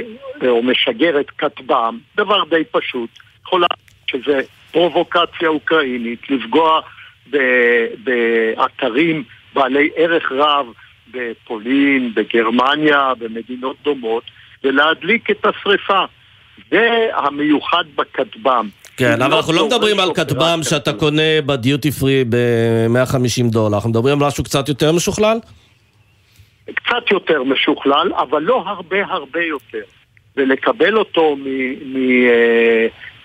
S15: או משגרת כטב"ם, דבר די פשוט. יכולה שזה פרובוקציה אוקראינית, לפגוע באתרים בעלי ערך רב בפולין, בגרמניה, במדינות דומות, ולהדליק את השריפה. זה המיוחד בכטב"ם.
S4: כן, אבל אנחנו לא
S15: דורש
S4: מדברים על
S15: אופרציה
S4: כטב"ם שאתה קונה בדיוטי פרי ב-150 דולר, אנחנו מדברים על משהו קצת יותר משוכלל?
S15: קצת יותר משוכלל, אבל לא הרבה הרבה יותר. ולקבל אותו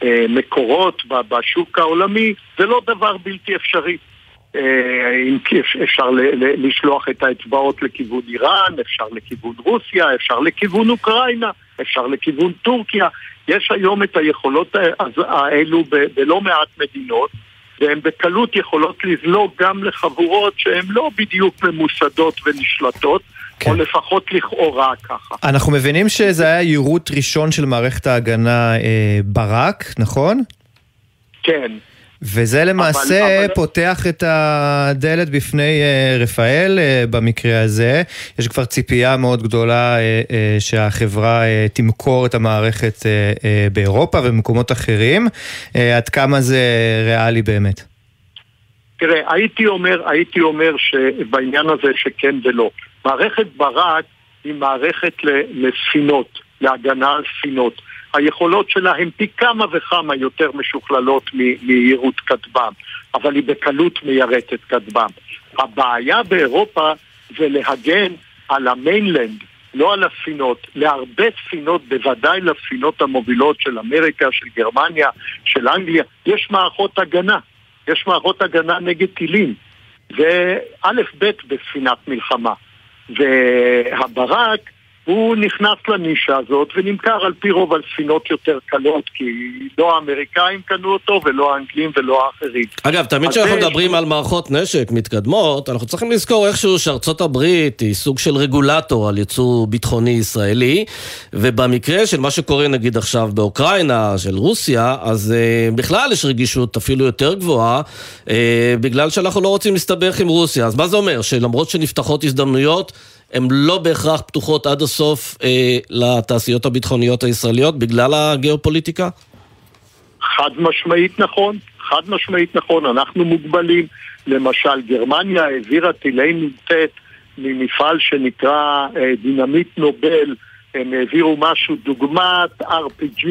S15: ממקורות בשוק העולמי זה לא דבר בלתי אפשרי. אה, אם אפשר לשלוח את האצבעות לכיוון איראן, אפשר לכיוון רוסיה, אפשר לכיוון אוקראינה, אפשר לכיוון טורקיה. יש היום את היכולות האלו ב- בלא מעט מדינות, והן בקלות יכולות לזלוג גם לחבורות שהן לא בדיוק ממוסדות ונשלטות,
S3: כן.
S15: או לפחות לכאורה ככה.
S3: אנחנו מבינים שזה היה יירוט ראשון של מערכת ההגנה אה, ברק, נכון?
S15: כן.
S3: וזה למעשה
S15: אבל-
S3: פותח את הדלת בפני אה, רפאל אה, במקרה הזה. יש כבר ציפייה מאוד גדולה אה, שהחברה תמכור את המערכת באירופה ובמקומות אחרים. עד כמה זה ריאלי באמת?
S15: תראה, הייתי אומר, הייתי אומר שבעניין הזה שכן ולא. מערכת ברק היא מערכת לספינות, להגנה על ספינות. היכולות שלה הן פי כמה וכמה יותר משוכללות מ- מיירוט כטב"ם, אבל היא בקלות מיירטת כטב"ם. הבעיה באירופה זה להגן על המיינלנד, לא על הספינות. להרבה ספינות, בוודאי לספינות המובילות של אמריקה, של גרמניה, של אנגליה, יש מערכות הגנה. יש מערכות הגנה נגד טילים. זה א' ב' בספינת מלחמה. והברק, הוא נכנס לנישה הזאת ונמכר על פי רוב על ספינות יותר קלות, כי לא האמריקאים קנו אותו ולא האנגלים ולא האחרים.
S4: אגב, תמיד כשאנחנו מדברים על מערכות נשק מתקדמות, אנחנו צריכים לזכור איכשהו שארצות הברית היא סוג של רגולטור על ייצוא ביטחוני ישראלי, ובמקרה של מה שקורה נגיד עכשיו באוקראינה, של רוסיה, אז uh, בכלל יש רגישות אפילו יותר גבוהה, uh, בגלל שאנחנו לא רוצים להסתבך עם רוסיה. אז מה זה אומר? שלמרות שנפתחות הזדמנויות, הן לא בהכרח פתוחות עד הסוף אה, לתעשיות הביטחוניות הישראליות בגלל הגיאופוליטיקה?
S15: חד משמעית נכון, חד משמעית נכון, אנחנו מוגבלים. למשל, גרמניה העבירה טילי נ"ט ממפעל שנקרא אה, דינמיט נובל, הם העבירו משהו דוגמת RPG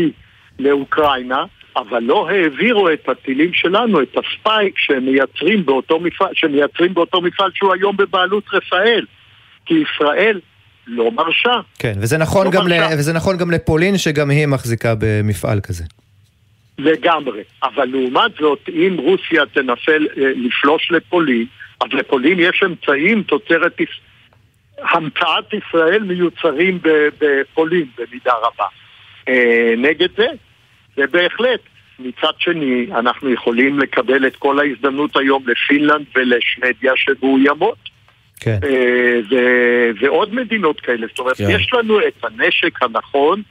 S15: לאוקראינה, אבל לא העבירו את הטילים שלנו, את הספייק שהם מייצרים באותו מפעל, שמייצרים באותו מפעל שהוא היום בבעלות רפאל. כי ישראל לא מרשה.
S3: כן, וזה נכון,
S15: לא
S3: גם, ל... וזה נכון גם לפולין, שגם היא מחזיקה במפעל כזה.
S15: לגמרי. אבל לעומת זאת, אם רוסיה תנסה אה, לפלוש לפולין, אז לפולין יש אמצעים תוצרת המצאת ישראל מיוצרים בפולין במידה רבה. אה, נגד זה, ובהחלט. מצד שני, אנחנו יכולים לקבל את כל ההזדמנות היום לפינלנד ולשוודיה שמאוימות.
S3: כן.
S15: אה, ו- ועוד מדינות כאלה. זאת אומרת,
S4: כן.
S15: יש לנו את הנשק הנכון,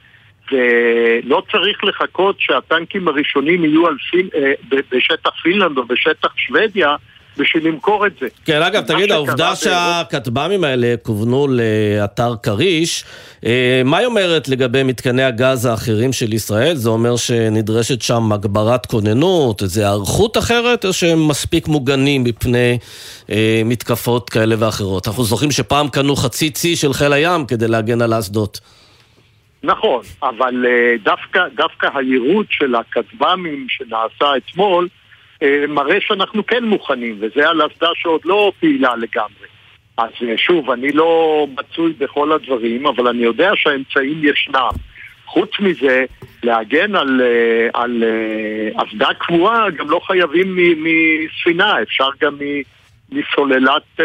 S15: ולא צריך לחכות שהטנקים הראשונים יהיו על פין, אה, בשטח פינלנד או בשטח שוודיה, בשביל למכור את זה.
S4: כן, אגב, תגיד, העובדה שהכטב"מים האלה כוונו לאתר כריש, אה, מה היא אומרת לגבי מתקני הגז האחרים של ישראל? זה אומר שנדרשת שם הגברת כוננות, איזו היערכות אחרת, או שהם מספיק מוגנים מפני אה, מתקפות כאלה ואחרות? אנחנו זוכרים שפעם קנו חצי צי של חיל הים כדי להגן על האסדות.
S15: נכון, אבל אה, דווקא, דווקא היירוט של הכטב"מים שנעשה אתמול מראה שאנחנו כן מוכנים, וזה על אסדה שעוד לא פעילה לגמרי. אז אה, שוב, אני לא מצוי בכל הדברים, אבל אני יודע שהאמצעים ישנם. חוץ מזה, להגן על, אה, על אה, אסדה קבועה גם לא חייבים מספינה, אפשר גם מסוללת אה,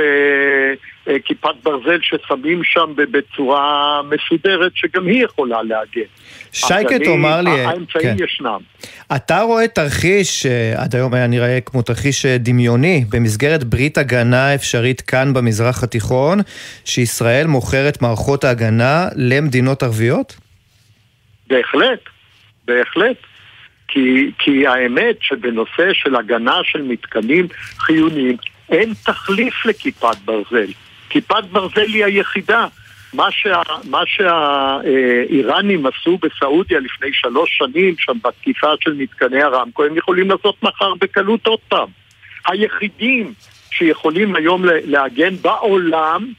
S15: אה, כיפת ברזל ששמים שם בצורה מסודרת, שגם היא יכולה להגן.
S3: שייקה, תאמר לי,
S15: האמצעים
S3: כן.
S15: ישנם.
S3: אתה רואה תרחיש שעד היום היה נראה כמו תרחיש אה, דמיוני במסגרת ברית הגנה אפשרית כאן במזרח התיכון, שישראל מוכרת מערכות ההגנה למדינות ערביות?
S15: בהחלט, בהחלט. כי, כי האמת שבנושא של הגנה של מתקנים חיוניים אין תחליף לכיפת ברזל. כיפת ברזל היא היחידה. מה, שה, מה שהאיראנים עשו בסעודיה לפני שלוש שנים, שם בתקיפה של מתקני הרמקו, הם יכולים לעשות מחר בקלות עוד פעם. היחידים שיכולים היום להגן בעולם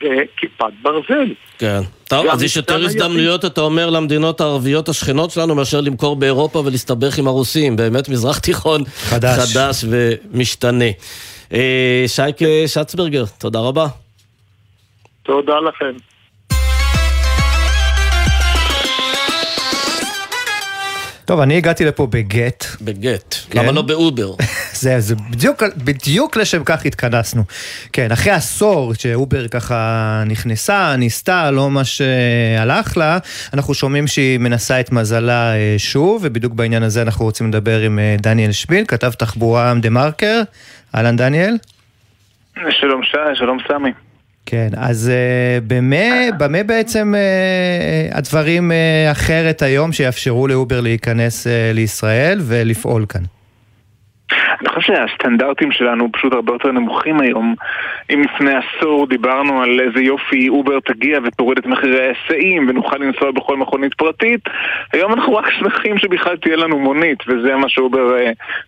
S15: זה כיפת ברזל.
S4: כן. טוב, אז יש יותר הזדמנויות, אתה אומר, למדינות הערביות השכנות שלנו, מאשר למכור באירופה ולהסתבך עם הרוסים. באמת מזרח תיכון
S3: חדש.
S4: חדש ומשתנה. אה, שייקה שצברגר, תודה רבה.
S15: תודה לכם.
S3: טוב, אני הגעתי לפה בגט.
S4: בגט.
S3: כן.
S4: למה לא באובר? *laughs*
S3: זה, זה בדיוק, בדיוק לשם כך התכנסנו. כן, אחרי עשור שאובר ככה נכנסה, ניסתה, לא מה שהלך לה, אנחנו שומעים שהיא מנסה את מזלה אה, שוב, ובדיוק בעניין הזה אנחנו רוצים לדבר עם אה, דניאל שביל, כתב תחבורה דה מרקר. אהלן דניאל.
S16: שלום שי, שלום סמי.
S3: כן, אז אה, במה, במה בעצם אה, הדברים אה, אחרת היום שיאפשרו לאובר להיכנס אה, לישראל ולפעול כאן?
S16: אני חושב שהסטנדרטים שלנו פשוט הרבה יותר נמוכים היום. אם לפני עשור דיברנו על איזה יופי אובר תגיע ותוריד את מחירי ההיסעים ונוכל לנסוע בכל מכונית פרטית, היום אנחנו רק שמחים שבכלל תהיה לנו מונית, וזה מה שאובר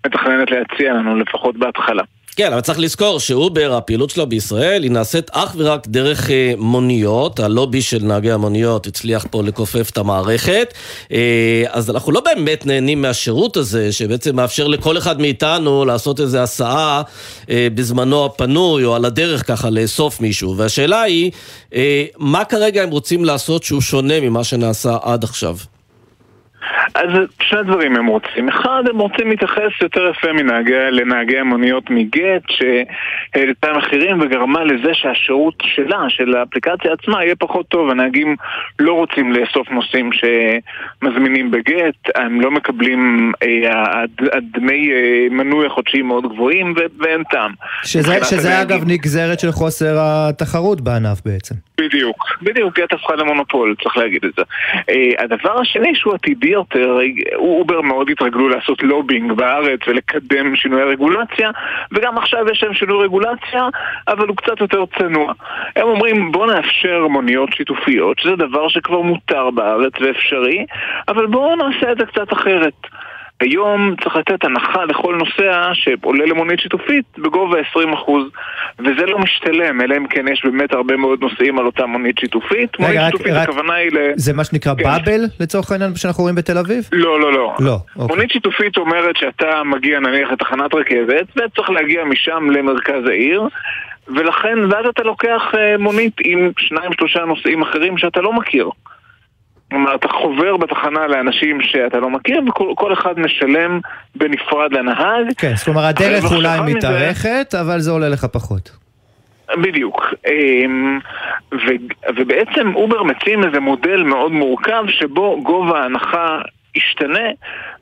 S16: מתכננת להציע לנו, לפחות בהתחלה.
S4: כן, אבל צריך לזכור שאובר, הפעילות שלה בישראל, היא נעשית אך ורק דרך אה, מוניות. הלובי של נהגי המוניות הצליח פה לכופף את המערכת. אה, אז אנחנו לא באמת נהנים מהשירות הזה, שבעצם מאפשר לכל אחד מאיתנו לעשות איזו הסעה אה, בזמנו הפנוי, או על הדרך ככה לאסוף מישהו. והשאלה היא, אה, מה כרגע הם רוצים לעשות שהוא שונה ממה שנעשה עד עכשיו?
S16: אז שני דברים הם רוצים. אחד, הם רוצים להתייחס יותר יפה מנהגי, לנהגי המוניות מגט, שהעלתה מחירים וגרמה לזה שהשירות שלה, של האפליקציה עצמה, יהיה פחות טוב. הנהגים לא רוצים לאסוף נוסעים שמזמינים בגט, הם לא מקבלים, אה, הדמי אה, מנוי החודשיים מאוד גבוהים ו- ואין טעם.
S3: שזה, שזה
S16: הנהגים.
S3: אגב נגזרת של חוסר התחרות בענף בעצם.
S16: בדיוק, בדיוק, גט הפכה למונופול, צריך להגיד את זה. Uh, הדבר השני שהוא עתידי יותר, אובר מאוד התרגלו לעשות לובינג בארץ ולקדם שינוי רגולציה, וגם עכשיו יש להם שינוי רגולציה, אבל הוא קצת יותר צנוע. הם אומרים בואו נאפשר מוניות שיתופיות, שזה דבר שכבר מותר בארץ ואפשרי, אבל בואו נעשה את זה קצת אחרת. היום צריך לתת הנחה לכל נוסע שעולה למונית שיתופית בגובה 20% וזה לא משתלם, אלא אם כן יש באמת הרבה מאוד נוסעים על אותה מונית שיתופית. מונית
S3: רגע, רק-
S16: שיתופית
S3: רק-
S16: הכוונה היא ל...
S3: זה מה שנקרא
S16: כן.
S3: באבל לצורך העניין שאנחנו רואים בתל אביב?
S16: לא, לא, לא.
S3: לא, אוקיי.
S16: מונית שיתופית אומרת שאתה מגיע נניח לתחנת רכבת וצריך להגיע משם למרכז העיר ולכן, ואז אתה לוקח אה, מונית עם שניים שלושה נוסעים אחרים שאתה לא מכיר. כלומר, אתה חובר בתחנה לאנשים שאתה לא מכיר וכל כל אחד משלם בנפרד לנהג.
S3: כן, זאת אומרת הדרך
S16: הרווח
S3: אולי
S16: שלך מזה-
S3: מתארכת, אבל זה עולה לך פחות.
S16: בדיוק. אמ, ו- ובעצם אובר מציעים איזה מודל מאוד מורכב שבו גובה ההנחה ישתנה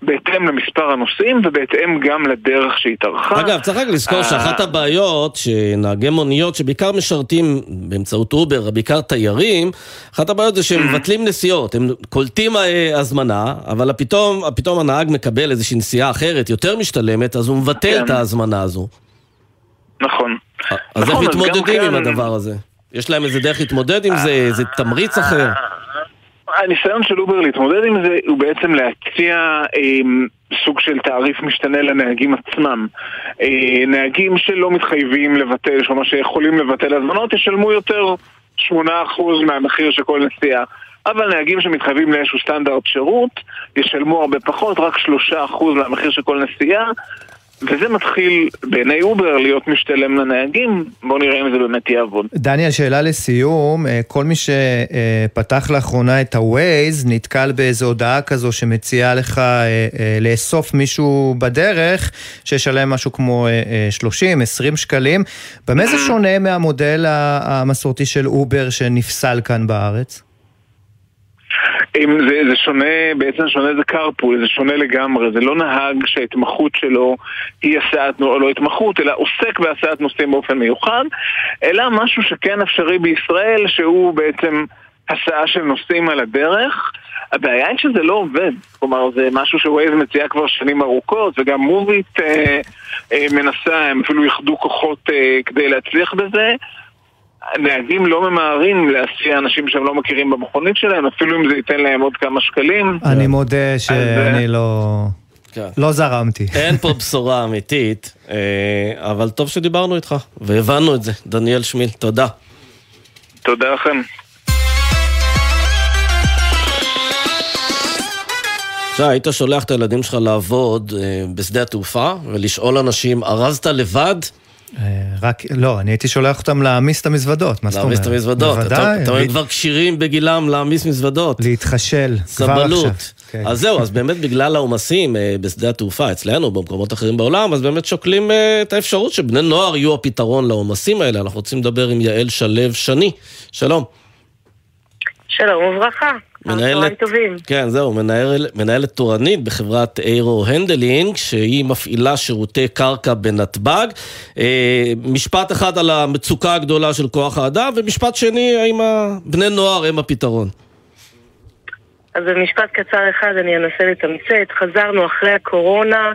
S16: בהתאם למספר הנוסעים ובהתאם גם לדרך שהתארכה.
S4: אגב, צריך רק לזכור
S16: אה,
S4: שאחת הבעיות שנהגי מוניות שבעיקר משרתים באמצעות אובר, בעיקר תיירים, אחת הבעיות זה שהם מבטלים נסיעות, הם קולטים אה, הזמנה, אבל פתאום, פתאום הנהג מקבל איזושהי נסיעה אחרת, יותר משתלמת, אז הוא מבטל
S16: כן.
S4: את ההזמנה הזו.
S16: נכון.
S4: אז איך
S16: נכון,
S4: מתמודדים עם הדבר הזה? יש להם איזה דרך להתמודד עם זה? איזה תמריץ אחר?
S16: הניסיון של אובר להתמודד עם זה הוא בעצם להציע אה, סוג של תעריף משתנה לנהגים עצמם. אה, נהגים שלא מתחייבים לבטל, כלומר שיכולים לבטל הזמנות, ישלמו יותר 8% מהמחיר של כל נסיעה. אבל נהגים שמתחייבים לאיזשהו סטנדרט שירות, ישלמו הרבה פחות, רק 3% מהמחיר של כל נסיעה. וזה מתחיל בעיני אובר להיות משתלם לנהגים, בואו נראה אם זה באמת יעבוד.
S3: דניאל, שאלה לסיום, אה, כל מי שפתח לאחרונה את ה-Waze נתקל באיזו הודעה כזו שמציעה לך אה, אה, לאסוף מישהו בדרך, שישלם משהו כמו 30-20 שקלים. במה זה *clears throat* שונה מהמודל המסורתי של אובר שנפסל כאן בארץ?
S16: אם זה, זה שונה, בעצם שונה זה carpool, זה שונה לגמרי, זה לא נהג שההתמחות שלו היא הסעת, או לא התמחות, אלא עוסק בהסעת נוסעים באופן מיוחד, אלא משהו שכן אפשרי בישראל, שהוא בעצם הסעה של נוסעים על הדרך. הבעיה היא שזה לא עובד, כלומר זה משהו שווייז מציע כבר שנים ארוכות, וגם מוביט אה, אה, מנסה, הם אפילו איחדו כוחות אה, כדי להצליח בזה. נהגים לא ממהרים להסיע אנשים שהם לא מכירים במכונית שלהם, אפילו אם זה ייתן להם עוד כמה שקלים.
S3: אני מודה שאני לא...
S4: כן.
S3: לא זרמתי.
S4: אין פה בשורה אמיתית, אה, אבל טוב שדיברנו איתך, והבנו את זה. דניאל שמיל, תודה.
S16: תודה לכם.
S4: עכשיו, היית שולח את הילדים שלך לעבוד אה, בשדה התעופה ולשאול אנשים, ארזת לבד?
S3: אה, רק, לא, אני הייתי שולח אותם להעמיס את המזוודות, מה זאת אומרת?
S4: להעמיס את המזוודות.
S3: בוודאי.
S4: אתה-
S3: לי-
S4: כבר כשירים בגילם להעמיס מזוודות.
S3: להתחשל, כבר עכשיו.
S4: סבלות.
S3: כן.
S4: אז זהו, אז באמת בגלל העומסים אה, בשדה התעופה אצלנו, במקומות אחרים בעולם, אז באמת שוקלים אה, את האפשרות שבני נוער יהיו הפתרון לעומסים האלה. אנחנו רוצים לדבר עם יעל שלו שני. שלום.
S17: שלום וברכה.
S4: מנהלת,
S17: טובים.
S4: כן, זהו, מנהל, מנהלת תורנית בחברת Aero Handling, שהיא מפעילה שירותי קרקע בנתב"ג. אה, משפט אחד על המצוקה הגדולה של כוח האדם, ומשפט שני, האם בני נוער הם הפתרון.
S17: אז במשפט קצר אחד אני אנסה לתמצת. חזרנו אחרי הקורונה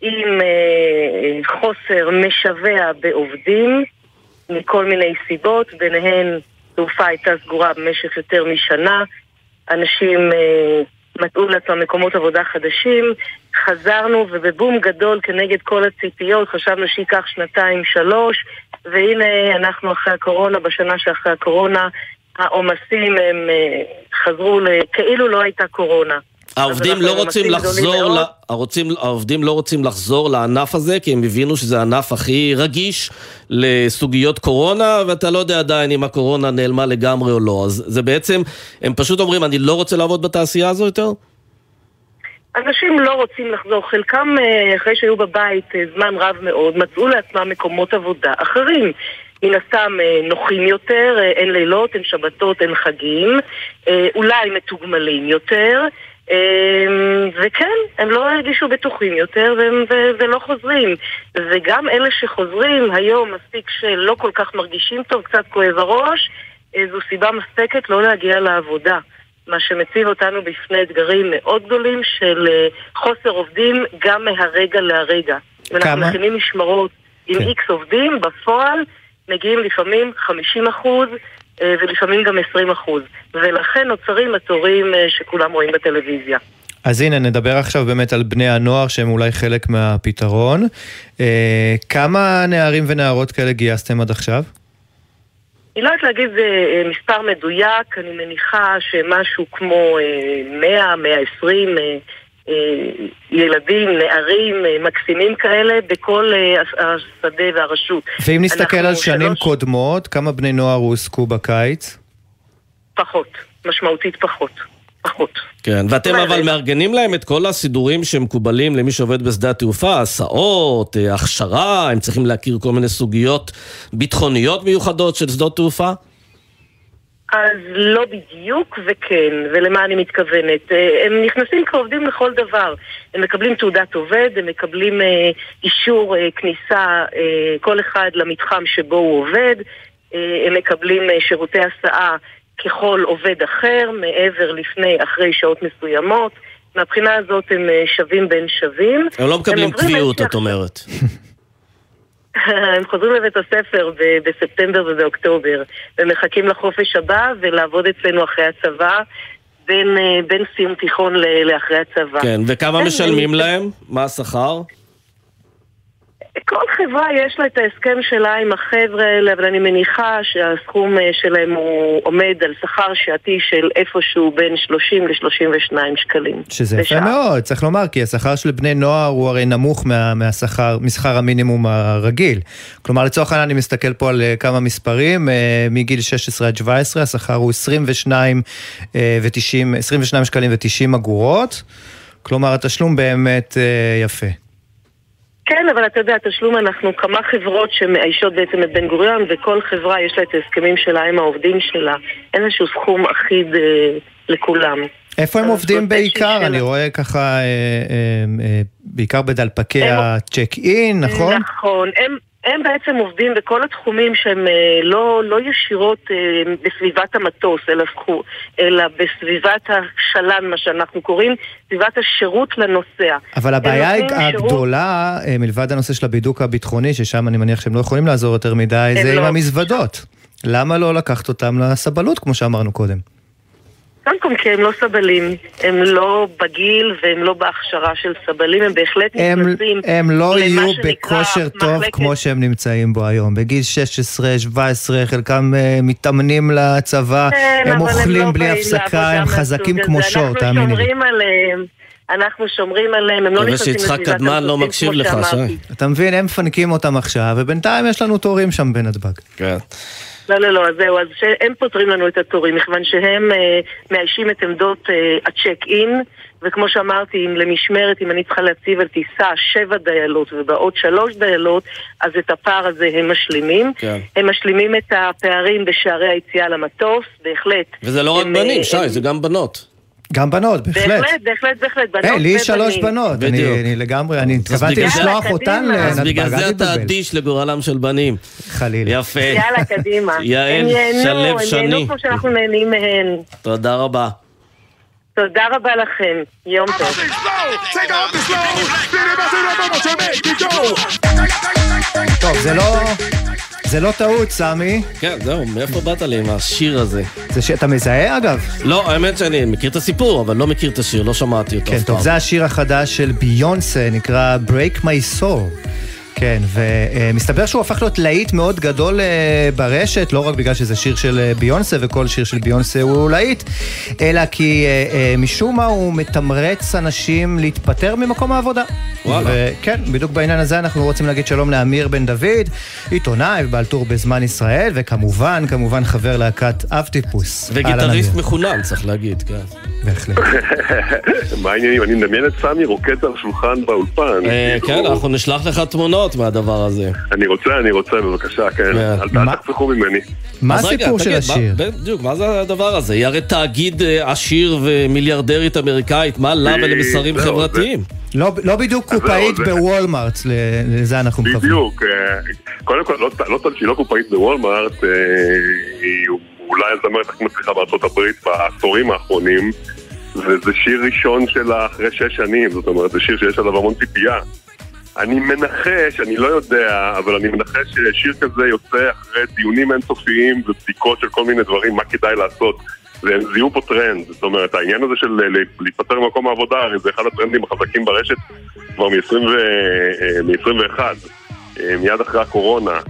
S17: עם אה, חוסר משווע בעובדים מכל מיני סיבות, ביניהן תעופה הייתה סגורה במשך יותר משנה, אנשים אה, מצאו לעצמם מקומות עבודה חדשים, חזרנו ובבום גדול כנגד כל הציפיות, חשבנו שייקח שנתיים, שלוש, והנה אנחנו אחרי הקורונה, בשנה שאחרי הקורונה העומסים הם אה, חזרו. כאילו לא הייתה קורונה.
S4: העובדים לא רוצים לחזור. ל... הרוצים, העובדים לא רוצים לחזור לענף הזה, כי הם הבינו שזה הענף הכי רגיש לסוגיות קורונה, ואתה לא יודע עדיין אם הקורונה נעלמה לגמרי או לא. אז זה בעצם, הם פשוט אומרים, אני לא רוצה לעבוד בתעשייה הזו יותר?
S17: אנשים לא רוצים לחזור, חלקם אה, אחרי שהיו בבית אה, זמן רב מאוד, מצאו לעצמם מקומות עבודה אחרים. מן הסתם אה, נוחים יותר, אין לילות, אין שבתות, אין חגים, אולי מתוגמלים יותר, וכן, הם לא הרגישו בטוחים יותר והם, ו- ולא חוזרים. וגם אלה שחוזרים היום מספיק שלא כל כך מרגישים טוב, קצת כואב הראש, אה, זו סיבה מספקת לא להגיע לעבודה. מה שמציב אותנו בפני אתגרים מאוד גדולים של אה, חוסר עובדים גם מהרגע להרגע. אם אנחנו
S3: כמה?
S17: מכינים משמרות עם איקס עובדים, בפועל מגיעים לפעמים 50 אחוז ולפעמים גם 20 אחוז. ולכן נוצרים התורים אה, שכולם רואים בטלוויזיה.
S3: אז הנה, נדבר עכשיו באמת על בני הנוער שהם אולי חלק מהפתרון. אה, כמה נערים ונערות כאלה גייסתם עד עכשיו?
S17: אני לא יודעת להגיד אה, מספר מדויק, אני מניחה שמשהו כמו אה, 100, 120 אה, אה, ילדים, נערים, אה, מקסימים כאלה בכל אה, הש- השדה והרשות.
S3: ואם נסתכל
S17: אנחנו
S3: על שנים
S17: שלוש-
S3: קודמות, כמה בני נוער הועסקו בקיץ?
S17: פחות, משמעותית פחות. פחות.
S4: כן, ואתם אבל
S17: אומרת-
S4: מארגנים להם את כל הסידורים שמקובלים למי שעובד בשדה התעופה, הסעות, אה, הכשרה, הם צריכים להכיר כל מיני סוגיות ביטחוניות מיוחדות של שדות תעופה?
S17: אז לא בדיוק וכן, ולמה אני מתכוונת? אה, הם נכנסים כעובדים לכל דבר. הם מקבלים תעודת עובד, הם מקבלים אה, אישור אה, כניסה, אה, כל אחד למתחם שבו הוא עובד, אה, הם מקבלים אה, שירותי הסעה ככל עובד אחר, מעבר, לפני, אחרי שעות מסוימות. מהבחינה הזאת הם אה, שווים בין שווים.
S4: הם לא מקבלים קביעות, את אומרת. *laughs*
S17: הם חוזרים לבית הספר ב- בספטמבר ובאוקטובר, ומחכים לחופש הבא ולעבוד אצלנו אחרי הצבא, בין, אה, בין סיום תיכון ל- לאחרי הצבא.
S4: כן, וכמה
S17: כן,
S4: משלמים להם? מה השכר?
S17: כל חברה יש לה את ההסכם שלה עם החבר'ה האלה, אבל אני מניחה שהסכום אה, שלהם הוא עומד על שכר שעתי של איפשהו בין 30 ל-32 שקלים.
S3: שזה יפה. מאוד, צריך לומר, כי השכר של בני נוער הוא הרי נמוך מה, מהשכר, משכר המינימום הרגיל. כלומר, לצורך העניין אני מסתכל פה על אה, כמה מספרים, אה, מגיל 16 עד 17 השכר הוא 22, אה, ו-90, 22 שקלים ו-90 אגורות. כלומר, התשלום באמת יפה.
S17: כן, אבל אתה יודע, תשלום אנחנו כמה חברות שמאיישות בעצם את בן גוריון, וכל חברה יש לה את ההסכמים שלה עם העובדים שלה. אין איזשהו סכום אחיד אה, לכולם.
S3: איפה הם עובדים בעיקר? אני. רואה ככה, אה, אה, אה, בעיקר בדלפקי הצ'ק אין, נכון?
S17: נכון. הם, הם בעצם עובדים בכל התחומים שהם אה, לא, לא ישירות אה, בסביבת המטוס, אלא, אלא בסביבת השלן, מה שאנחנו קוראים, סביבת השירות לנוסע.
S3: אבל הבעיה
S17: נותנים שירות-
S3: הגדולה, אה, מלבד הנושא של הבידוק הביטחוני, ששם אני מניח שהם לא יכולים לעזור יותר מדי, זה עם
S17: לא.
S3: המזוודות. למה לא לקחת אותם לסבלות, כמו שאמרנו קודם?
S17: קודם כל כי הם לא סבלים, הם לא בגיל והם לא בהכשרה של סבלים, הם בהחלט
S3: הם,
S17: נכנסים
S3: הם לא
S17: למה
S3: יהיו בכושר טוב
S17: מחלקת-
S3: כמו שהם נמצאים בו היום. בגיל 16, 17, חלקם אה, מתאמנים לצבא,
S17: כן,
S3: הם אוכלים
S17: לא
S3: בלי הפסקה, הם חזקים כמו. שור, תאמיני
S17: אנחנו
S3: לי.
S17: שומרים עליהם, אנחנו שומרים עליהם, הם לא
S4: מקווה
S17: נכנסים
S4: שיצחק
S17: לסביבת
S4: קדמן לא מקשיב לך. שי.
S3: אתה מבין, הם מפנקים אותם עכשיו, ובינתיים יש לנו תורים שם בנתב"ג.
S4: כן.
S17: לא, לא, לא, אז זהו, אז שהם פותרים לנו את התורים, מכיוון שהם אה, מאיישים את עמדות אה, הצ'ק אין, וכמו שאמרתי, אם למשמרת, אם אני צריכה להציב על טיסה שבע דיילות ובעוד שלוש דיילות, אז את הפער הזה הם משלימים.
S4: כן.
S17: הם משלימים את הפערים בשערי היציאה למטוס, בהחלט.
S4: וזה לא רק
S17: הם,
S4: בנים,
S17: אה,
S4: שי,
S17: הם-
S4: זה גם בנות.
S3: גם בנות, בהחלט.
S17: בהחלט, בהחלט, בהחלט, בנות
S3: היי, לי יש
S17: ובנים.
S3: שלוש בנות, אני
S4: בדיוק.
S3: אני לגמרי, אני
S4: אז
S3: התכוונתי לשלוח אותן
S4: אז
S3: לנתב"ג,
S4: בגלל זה אתה. אדיש לגורלם של בנים.
S3: חלילה.
S4: יפה.
S17: יאללה, קדימה. *laughs*
S4: יעל
S17: הם ייהנו,
S4: שלו
S17: הם
S4: שני.
S17: ייהנו כמו שאנחנו נהנים מהן.
S4: תודה רבה.
S17: תודה רבה לכם. יום טוב.
S3: טוב, זה לא... זה לא טעות, סמי.
S4: כן, זהו, מאיפה באת לי עם השיר הזה?
S3: זה שאתה מזהה, אגב?
S4: לא, האמת שאני מכיר את הסיפור, אבל לא מכיר את השיר, לא שמעתי אותו
S3: כן,
S4: אף
S3: טוב,
S4: פעם.
S3: זה השיר החדש של ביונסה, נקרא Break My Soul. כן, ומסתבר שהוא הפך להיות להיט מאוד גדול אה, ברשת, לא רק בגלל שזה שיר של אה, ביונסה, וכל שיר של ביונסה הוא להיט, אלא כי אה, משום מה הוא מתמרץ אנשים להתפטר ממקום העבודה.
S4: וואלה.
S3: וכן, בדיוק בעניין הזה אנחנו רוצים להגיד שלום לאמיר בן דוד, עיתונאי ובעל טור בזמן ישראל, וכמובן, כמובן חבר להקת אב טיפוס.
S4: וגיטריסט. מחונן, צריך להגיד, כן.
S3: בהחלט. *laughs*
S18: מה העניינים? אני מדמיין את סמי רוקד על השולחן באולפן.
S4: כן, אנחנו נשלח לך תמונות מהדבר הזה.
S18: אני רוצה, אני רוצה, בבקשה, כן. אל תחסכו ממני.
S3: מה הסיפור של השיר?
S4: בדיוק, מה זה הדבר הזה? היא הרי תאגיד אה, עשיר ומיליארדרית אמריקאית, מה לה ולמסרים חברתיים?
S3: לא, לא בדיוק קופאית בוולמארט, לזה אנחנו מכוונים.
S18: בדיוק. אה, קודם כל, לא לא טוב שהיא לא קופאית בוולמארט, אה, היא אולי הזמרת הכי מצליחה בארצות הברית בעשורים האחרונים, וזה שיר ראשון שלה אחרי שש שנים, זאת אומרת, זה שיר שיש עליו המון ציפייה. אני מנחש, אני לא יודע, אבל אני מנחש ששיר כזה יוצא אחרי דיונים אינסופיים ובדיקות של כל מיני דברים, מה כדאי לעשות. והם זיהו פה טרנד, זאת אומרת, העניין הזה של ל- להיפטר ממקום העבודה, הרי זה אחד הטרנדים החזקים ברשת כבר מ-21, מיד אחרי הקורונה.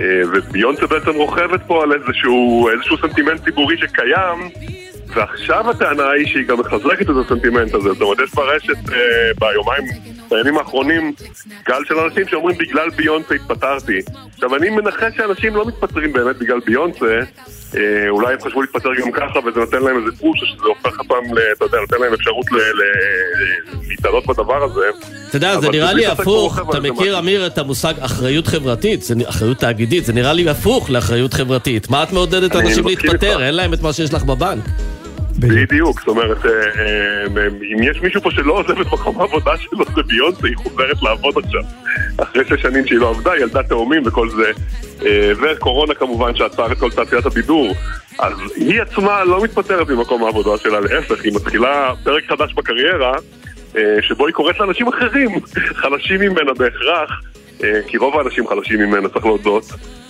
S18: אה, וביונסה בעצם רוכבת פה על איזשהו, איזשהו סנטימנט ציבורי שקיים, ועכשיו הטענה היא שהיא גם מחזקת את הסנטימנט הזה. זאת אומרת, יש ברשת אה, ביומיים, בימים האחרונים, גל של אנשים שאומרים בגלל ביונסה התפטרתי. עכשיו, אני מנחש שאנשים לא מתפטרים באמת בגלל ביונסה, אה, אולי הם חשבו להתפטר גם ככה וזה נותן להם איזה פוש, שזה הופך ל- אתה יודע, נותן להם אפשרות להתעלות בדבר הזה.
S4: אתה יודע, זה נראה לי הפוך, אתה מכיר. אמיר, את המושג אחריות חברתית, זה אחריות תאגידית, זה נראה לי הפוך לאחריות חברתית. מה את מעודדת אנשים להתפטר? אין להם את מה שיש לך בבנק.
S18: בדיוק, זאת אומרת, אה, אה, אם יש מישהו פה שלא עוזב את מקום העבודה שלו זה ביונסה, היא חוזרת לעבוד עכשיו. אחרי שש שנים שהיא לא עבדה, ילדה תאומים וכל זה. אה, וקורונה כמובן שעצר את כל תעשיית הבידור. אז היא עצמה לא מתפטרת ממקום העבודה שלה, להפך, היא מתחילה פרק חדש בקריירה, שבו היא קוראת לאנשים אחרים, *laughs* חלשים ממנה בהכרח. כי רוב האנשים חלשים ממנה, צריך להודות.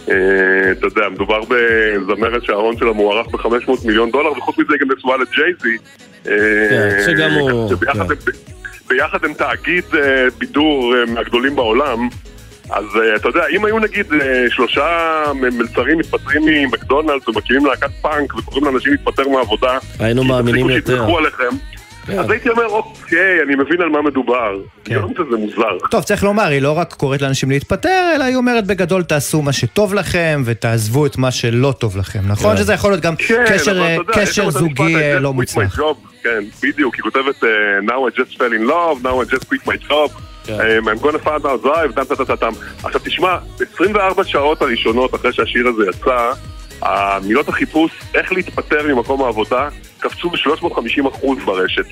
S18: אה, אתה יודע, מדובר בזמרת שההון שלה מוערך ב-500 מיליון דולר, וחוץ מזה היא גם נשואה לג'ייזי. אה,
S4: כן, שגם הוא... כן.
S18: ביחד הם תאגיד אה, בידור מהגדולים בעולם. אז אתה יודע, אם היו נגיד שלושה מלצרים מתפטרים ממקדונלדס ומקימים להקת פאנק וקוראים לאנשים להתפטר מהעבודה,
S4: היינו מאמינים יותר.
S18: שיתמכו עליכם,
S3: כן.
S18: אז הייתי אומר, אוקיי, אני מבין על מה מדובר. ביונסה זה מוזר.
S3: טוב, צריך לומר, היא לא רק קוראת לאנשים להתפטר, אלא היא אומרת בגדול תעשו מה שטוב לכם ותעזבו את מה שלא טוב לכם, נכון?
S18: כן.
S3: שזה יכול להיות גם
S18: כן,
S3: קשר, אה, זוגי אה, לא מוצלח.
S18: כן, בדיוק, היא כותבת אה, Now I just fell in love, now I just quit my job.
S3: כן.
S18: I'm gonna find out drive, טם טם טם. עכשיו תשמע, 24 שעות הראשונות אחרי שהשיר הזה יצא, המילות החיפוש, איך להתפטר ממקום העבודה, קפצו ב-350% ברשת.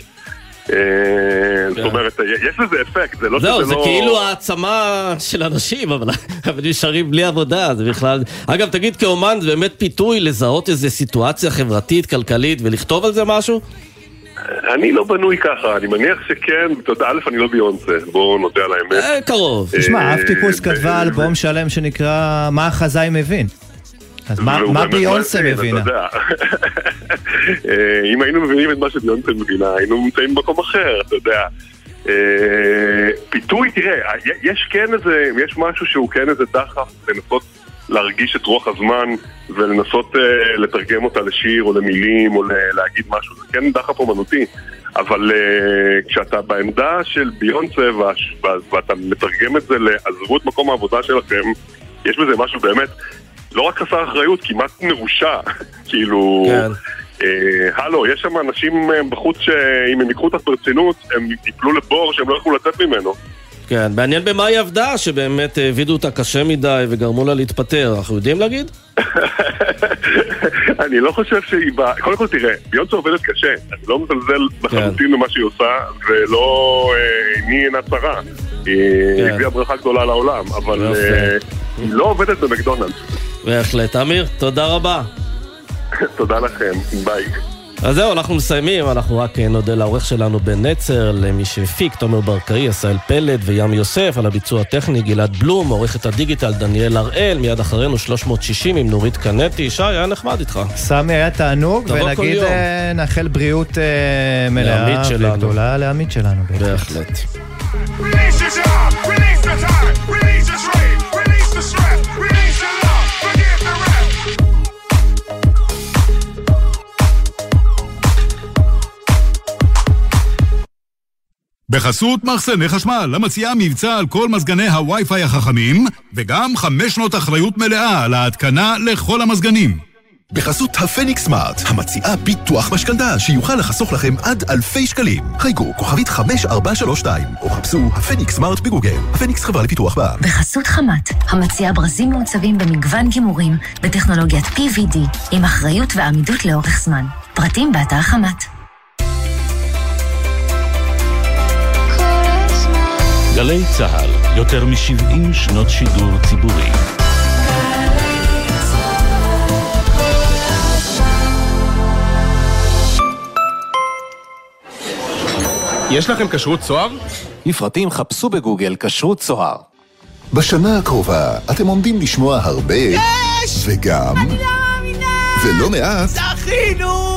S18: אה, זאת אומרת, יש לזה אפקט, זה לא שזה לא...
S4: זהו, זה כאילו העצמה של אנשים, *laughs* אבל נשארים בלי עבודה, זה בכלל... אגב, תגיד, כאומן, זה באמת פיתוי לזהות איזו סיטואציה חברתית, כלכלית, ולכתוב על זה משהו?
S18: אני לא בנוי ככה, אני מניח שכן, אתה יודע, א', אני לא ביונסה, בואו נודה על האמת.
S4: אה, קרוב.
S3: תשמע, אב טיפוס
S18: אה,
S3: כתבה אלבום שלם שנקרא "מה החזאי מבין". אז מה ביונסה מבינה? *laughs*
S18: אה, אם היינו מבינים את מה שביונסה מבינה, היינו נמצאים במקום אחר, אתה יודע. אה, פיתוי, תראה, יש כן איזה, יש משהו שהוא כן איזה דחף לנסות להרגיש את רוח הזמן ולנסות אה, לתרגם אותה לשיר או למילים או להגיד משהו, זה כן דחף אומנותי. אבל אה, כשאתה בעמדה של ביונסה וה- ואתה מתרגם את זה לעזבו את מקום העבודה שלכם, יש בזה משהו באמת לא רק חסר אחריות, כמעט מרושע. *laughs* כאילו,
S4: כן.
S18: אה, הלו, יש שם אנשים אה, בחוץ שאם הם ייקחו אותך ברצינות, הם ייפלו לבור שהם לא יוכלו לצאת ממנו.
S4: כן, מעניין במה היא עבדה, שבאמת העבידו אותה קשה מדי וגרמו לה להתפטר, אנחנו יודעים להגיד? *laughs*
S18: אני לא חושב שהיא באה... קודם כל תראה, ביונסה עובדת קשה, אני לא מזלזל לחלוטין במה שהיא עושה, ולא... אה, עיני אינה צרה. היא
S4: כן.
S18: הביאה ברכה גדולה לעולם, אבל. אה, היא לא עובדת במקדונלדס.
S4: בהחלט. אמיר, תודה רבה. *laughs*
S18: תודה לכם, ביי.
S4: אז זהו, אנחנו מסיימים, אנחנו רק אה, נודה לעורך שלנו בן נצר, למי שהפיק, תומר ברקאי, עשהאל פלד וים יוסף, על הביצוע הטכני גלעד בלום, עורכת הדיגיטל דניאל הראל, מיד אחרינו 360 עם נורית קנטי. שי, היה נחמד איתך.
S3: סמי היה תענוג, ונגיד. אה, נאחל בריאות אה, מלאה. וגדולה לעמית שלנו.
S4: בהחלט.
S19: בחסות מחסני חשמל, המציעה מבצע על כל מזגני הווי-פיי החכמים, וגם חמש שנות אחריות מלאה על ההתקנה לכל המזגנים.
S12: בחסות הפניקס סמארט, המציעה ביטוח משכנתה שיוכל לחסוך לכם עד אלפי שקלים. חייגו כוכבית 5432 או חפשו הפניקס סמארט בגוגל. הפניקס חברה לפיתוח בע"מ.
S20: בחסות חמת, המציעה ברזים מעוצבים במגוון גימורים בטכנולוגיית PVD, עם אחריות ועמידות לאורך זמן. פרטים באתר חמת.
S21: גלי צה"ל, יותר מ-70 שנות שידור ציבורי.
S22: יש לכם כשרות צוהר?
S1: לפרטים חפשו בגוגל כשרות צוהר.
S12: בשנה הקרובה אתם עומדים לשמוע הרבה...
S9: יש!
S12: וגם...
S9: אני לא מאמינה!
S12: ולא מעט...
S9: זכינו!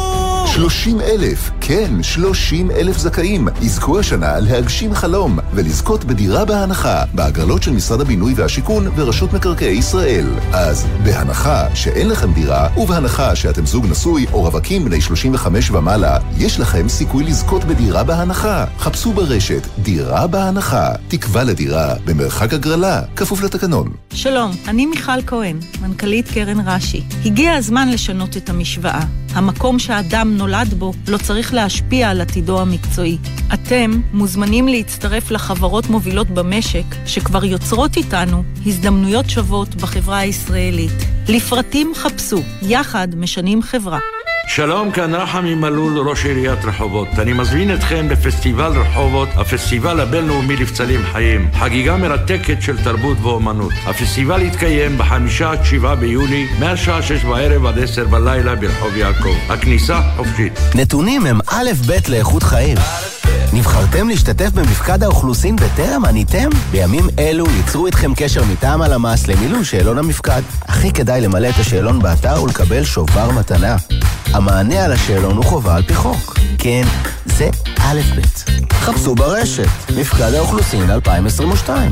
S12: 30 אלף, כן, 30 אלף זכאים, יזכו השנה להגשים חלום ולזכות בדירה בהנחה בהגרלות של משרד הבינוי והשיכון ורשות מקרקעי ישראל. אז בהנחה שאין לכם דירה ובהנחה שאתם זוג נשוי או רווקים בני 35 ומעלה, יש לכם סיכוי לזכות בדירה בהנחה. חפשו ברשת דירה בהנחה, תקווה לדירה במרחק הגרלה, כפוף לתקנון.
S23: שלום, אני מיכל כהן, מנכ"לית קרן רש"י. הגיע הזמן לשנות את המשוואה. המקום שהאדם נולד בו לא צריך להשפיע על עתידו המקצועי. אתם מוזמנים להצטרף לחברות מובילות במשק שכבר יוצרות איתנו הזדמנויות שוות בחברה הישראלית. לפרטים חפשו, יחד משנים חברה.
S24: שלום, כאן רחמי מלול, ראש עיריית רחובות. אני מזמין אתכם לפסטיבל רחובות, הפסטיבל הבינלאומי לבצלים חיים. חגיגה מרתקת של תרבות ואומנות. הפסטיבל יתקיים בחמישה עד שבעה ביולי, מהשעה שש בערב עד עשר בלילה ברחוב יעקב. הכניסה חופשית.
S1: נתונים הם א' ב' לאיכות חיים.
S25: נבחרתם להשתתף במפקד האוכלוסין בטרם עניתם? בימים אלו ייצרו איתכם קשר מטעם הלמ"ס למילוי שאלון המפקד. הכי כדאי למלא את השאלון באתר ולקבל שובר מתנה. המענה על השאלון הוא חובה על פי חוק. כן, זה א' ב'. חפשו ברשת, מפקד האוכלוסין 2022.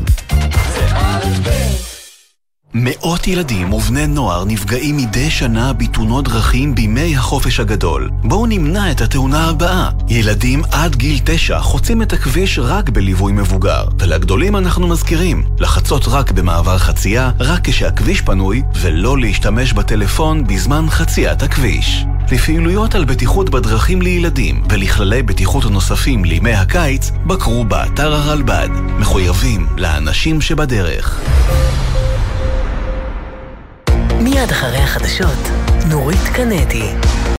S1: מאות ילדים ובני נוער נפגעים מדי שנה בתאונות דרכים בימי החופש הגדול. בואו נמנע את התאונה הבאה. ילדים עד גיל תשע חוצים את הכביש רק בליווי מבוגר. ולגדולים אנחנו מזכירים, לחצות רק במעבר חצייה, רק כשהכביש פנוי, ולא להשתמש בטלפון בזמן חציית הכביש. לפעילויות על בטיחות בדרכים לילדים ולכללי בטיחות נוספים לימי הקיץ, בקרו באתר הרלב"ד. מחויבים לאנשים שבדרך.
S2: מיד אחרי החדשות, נורית קנדי.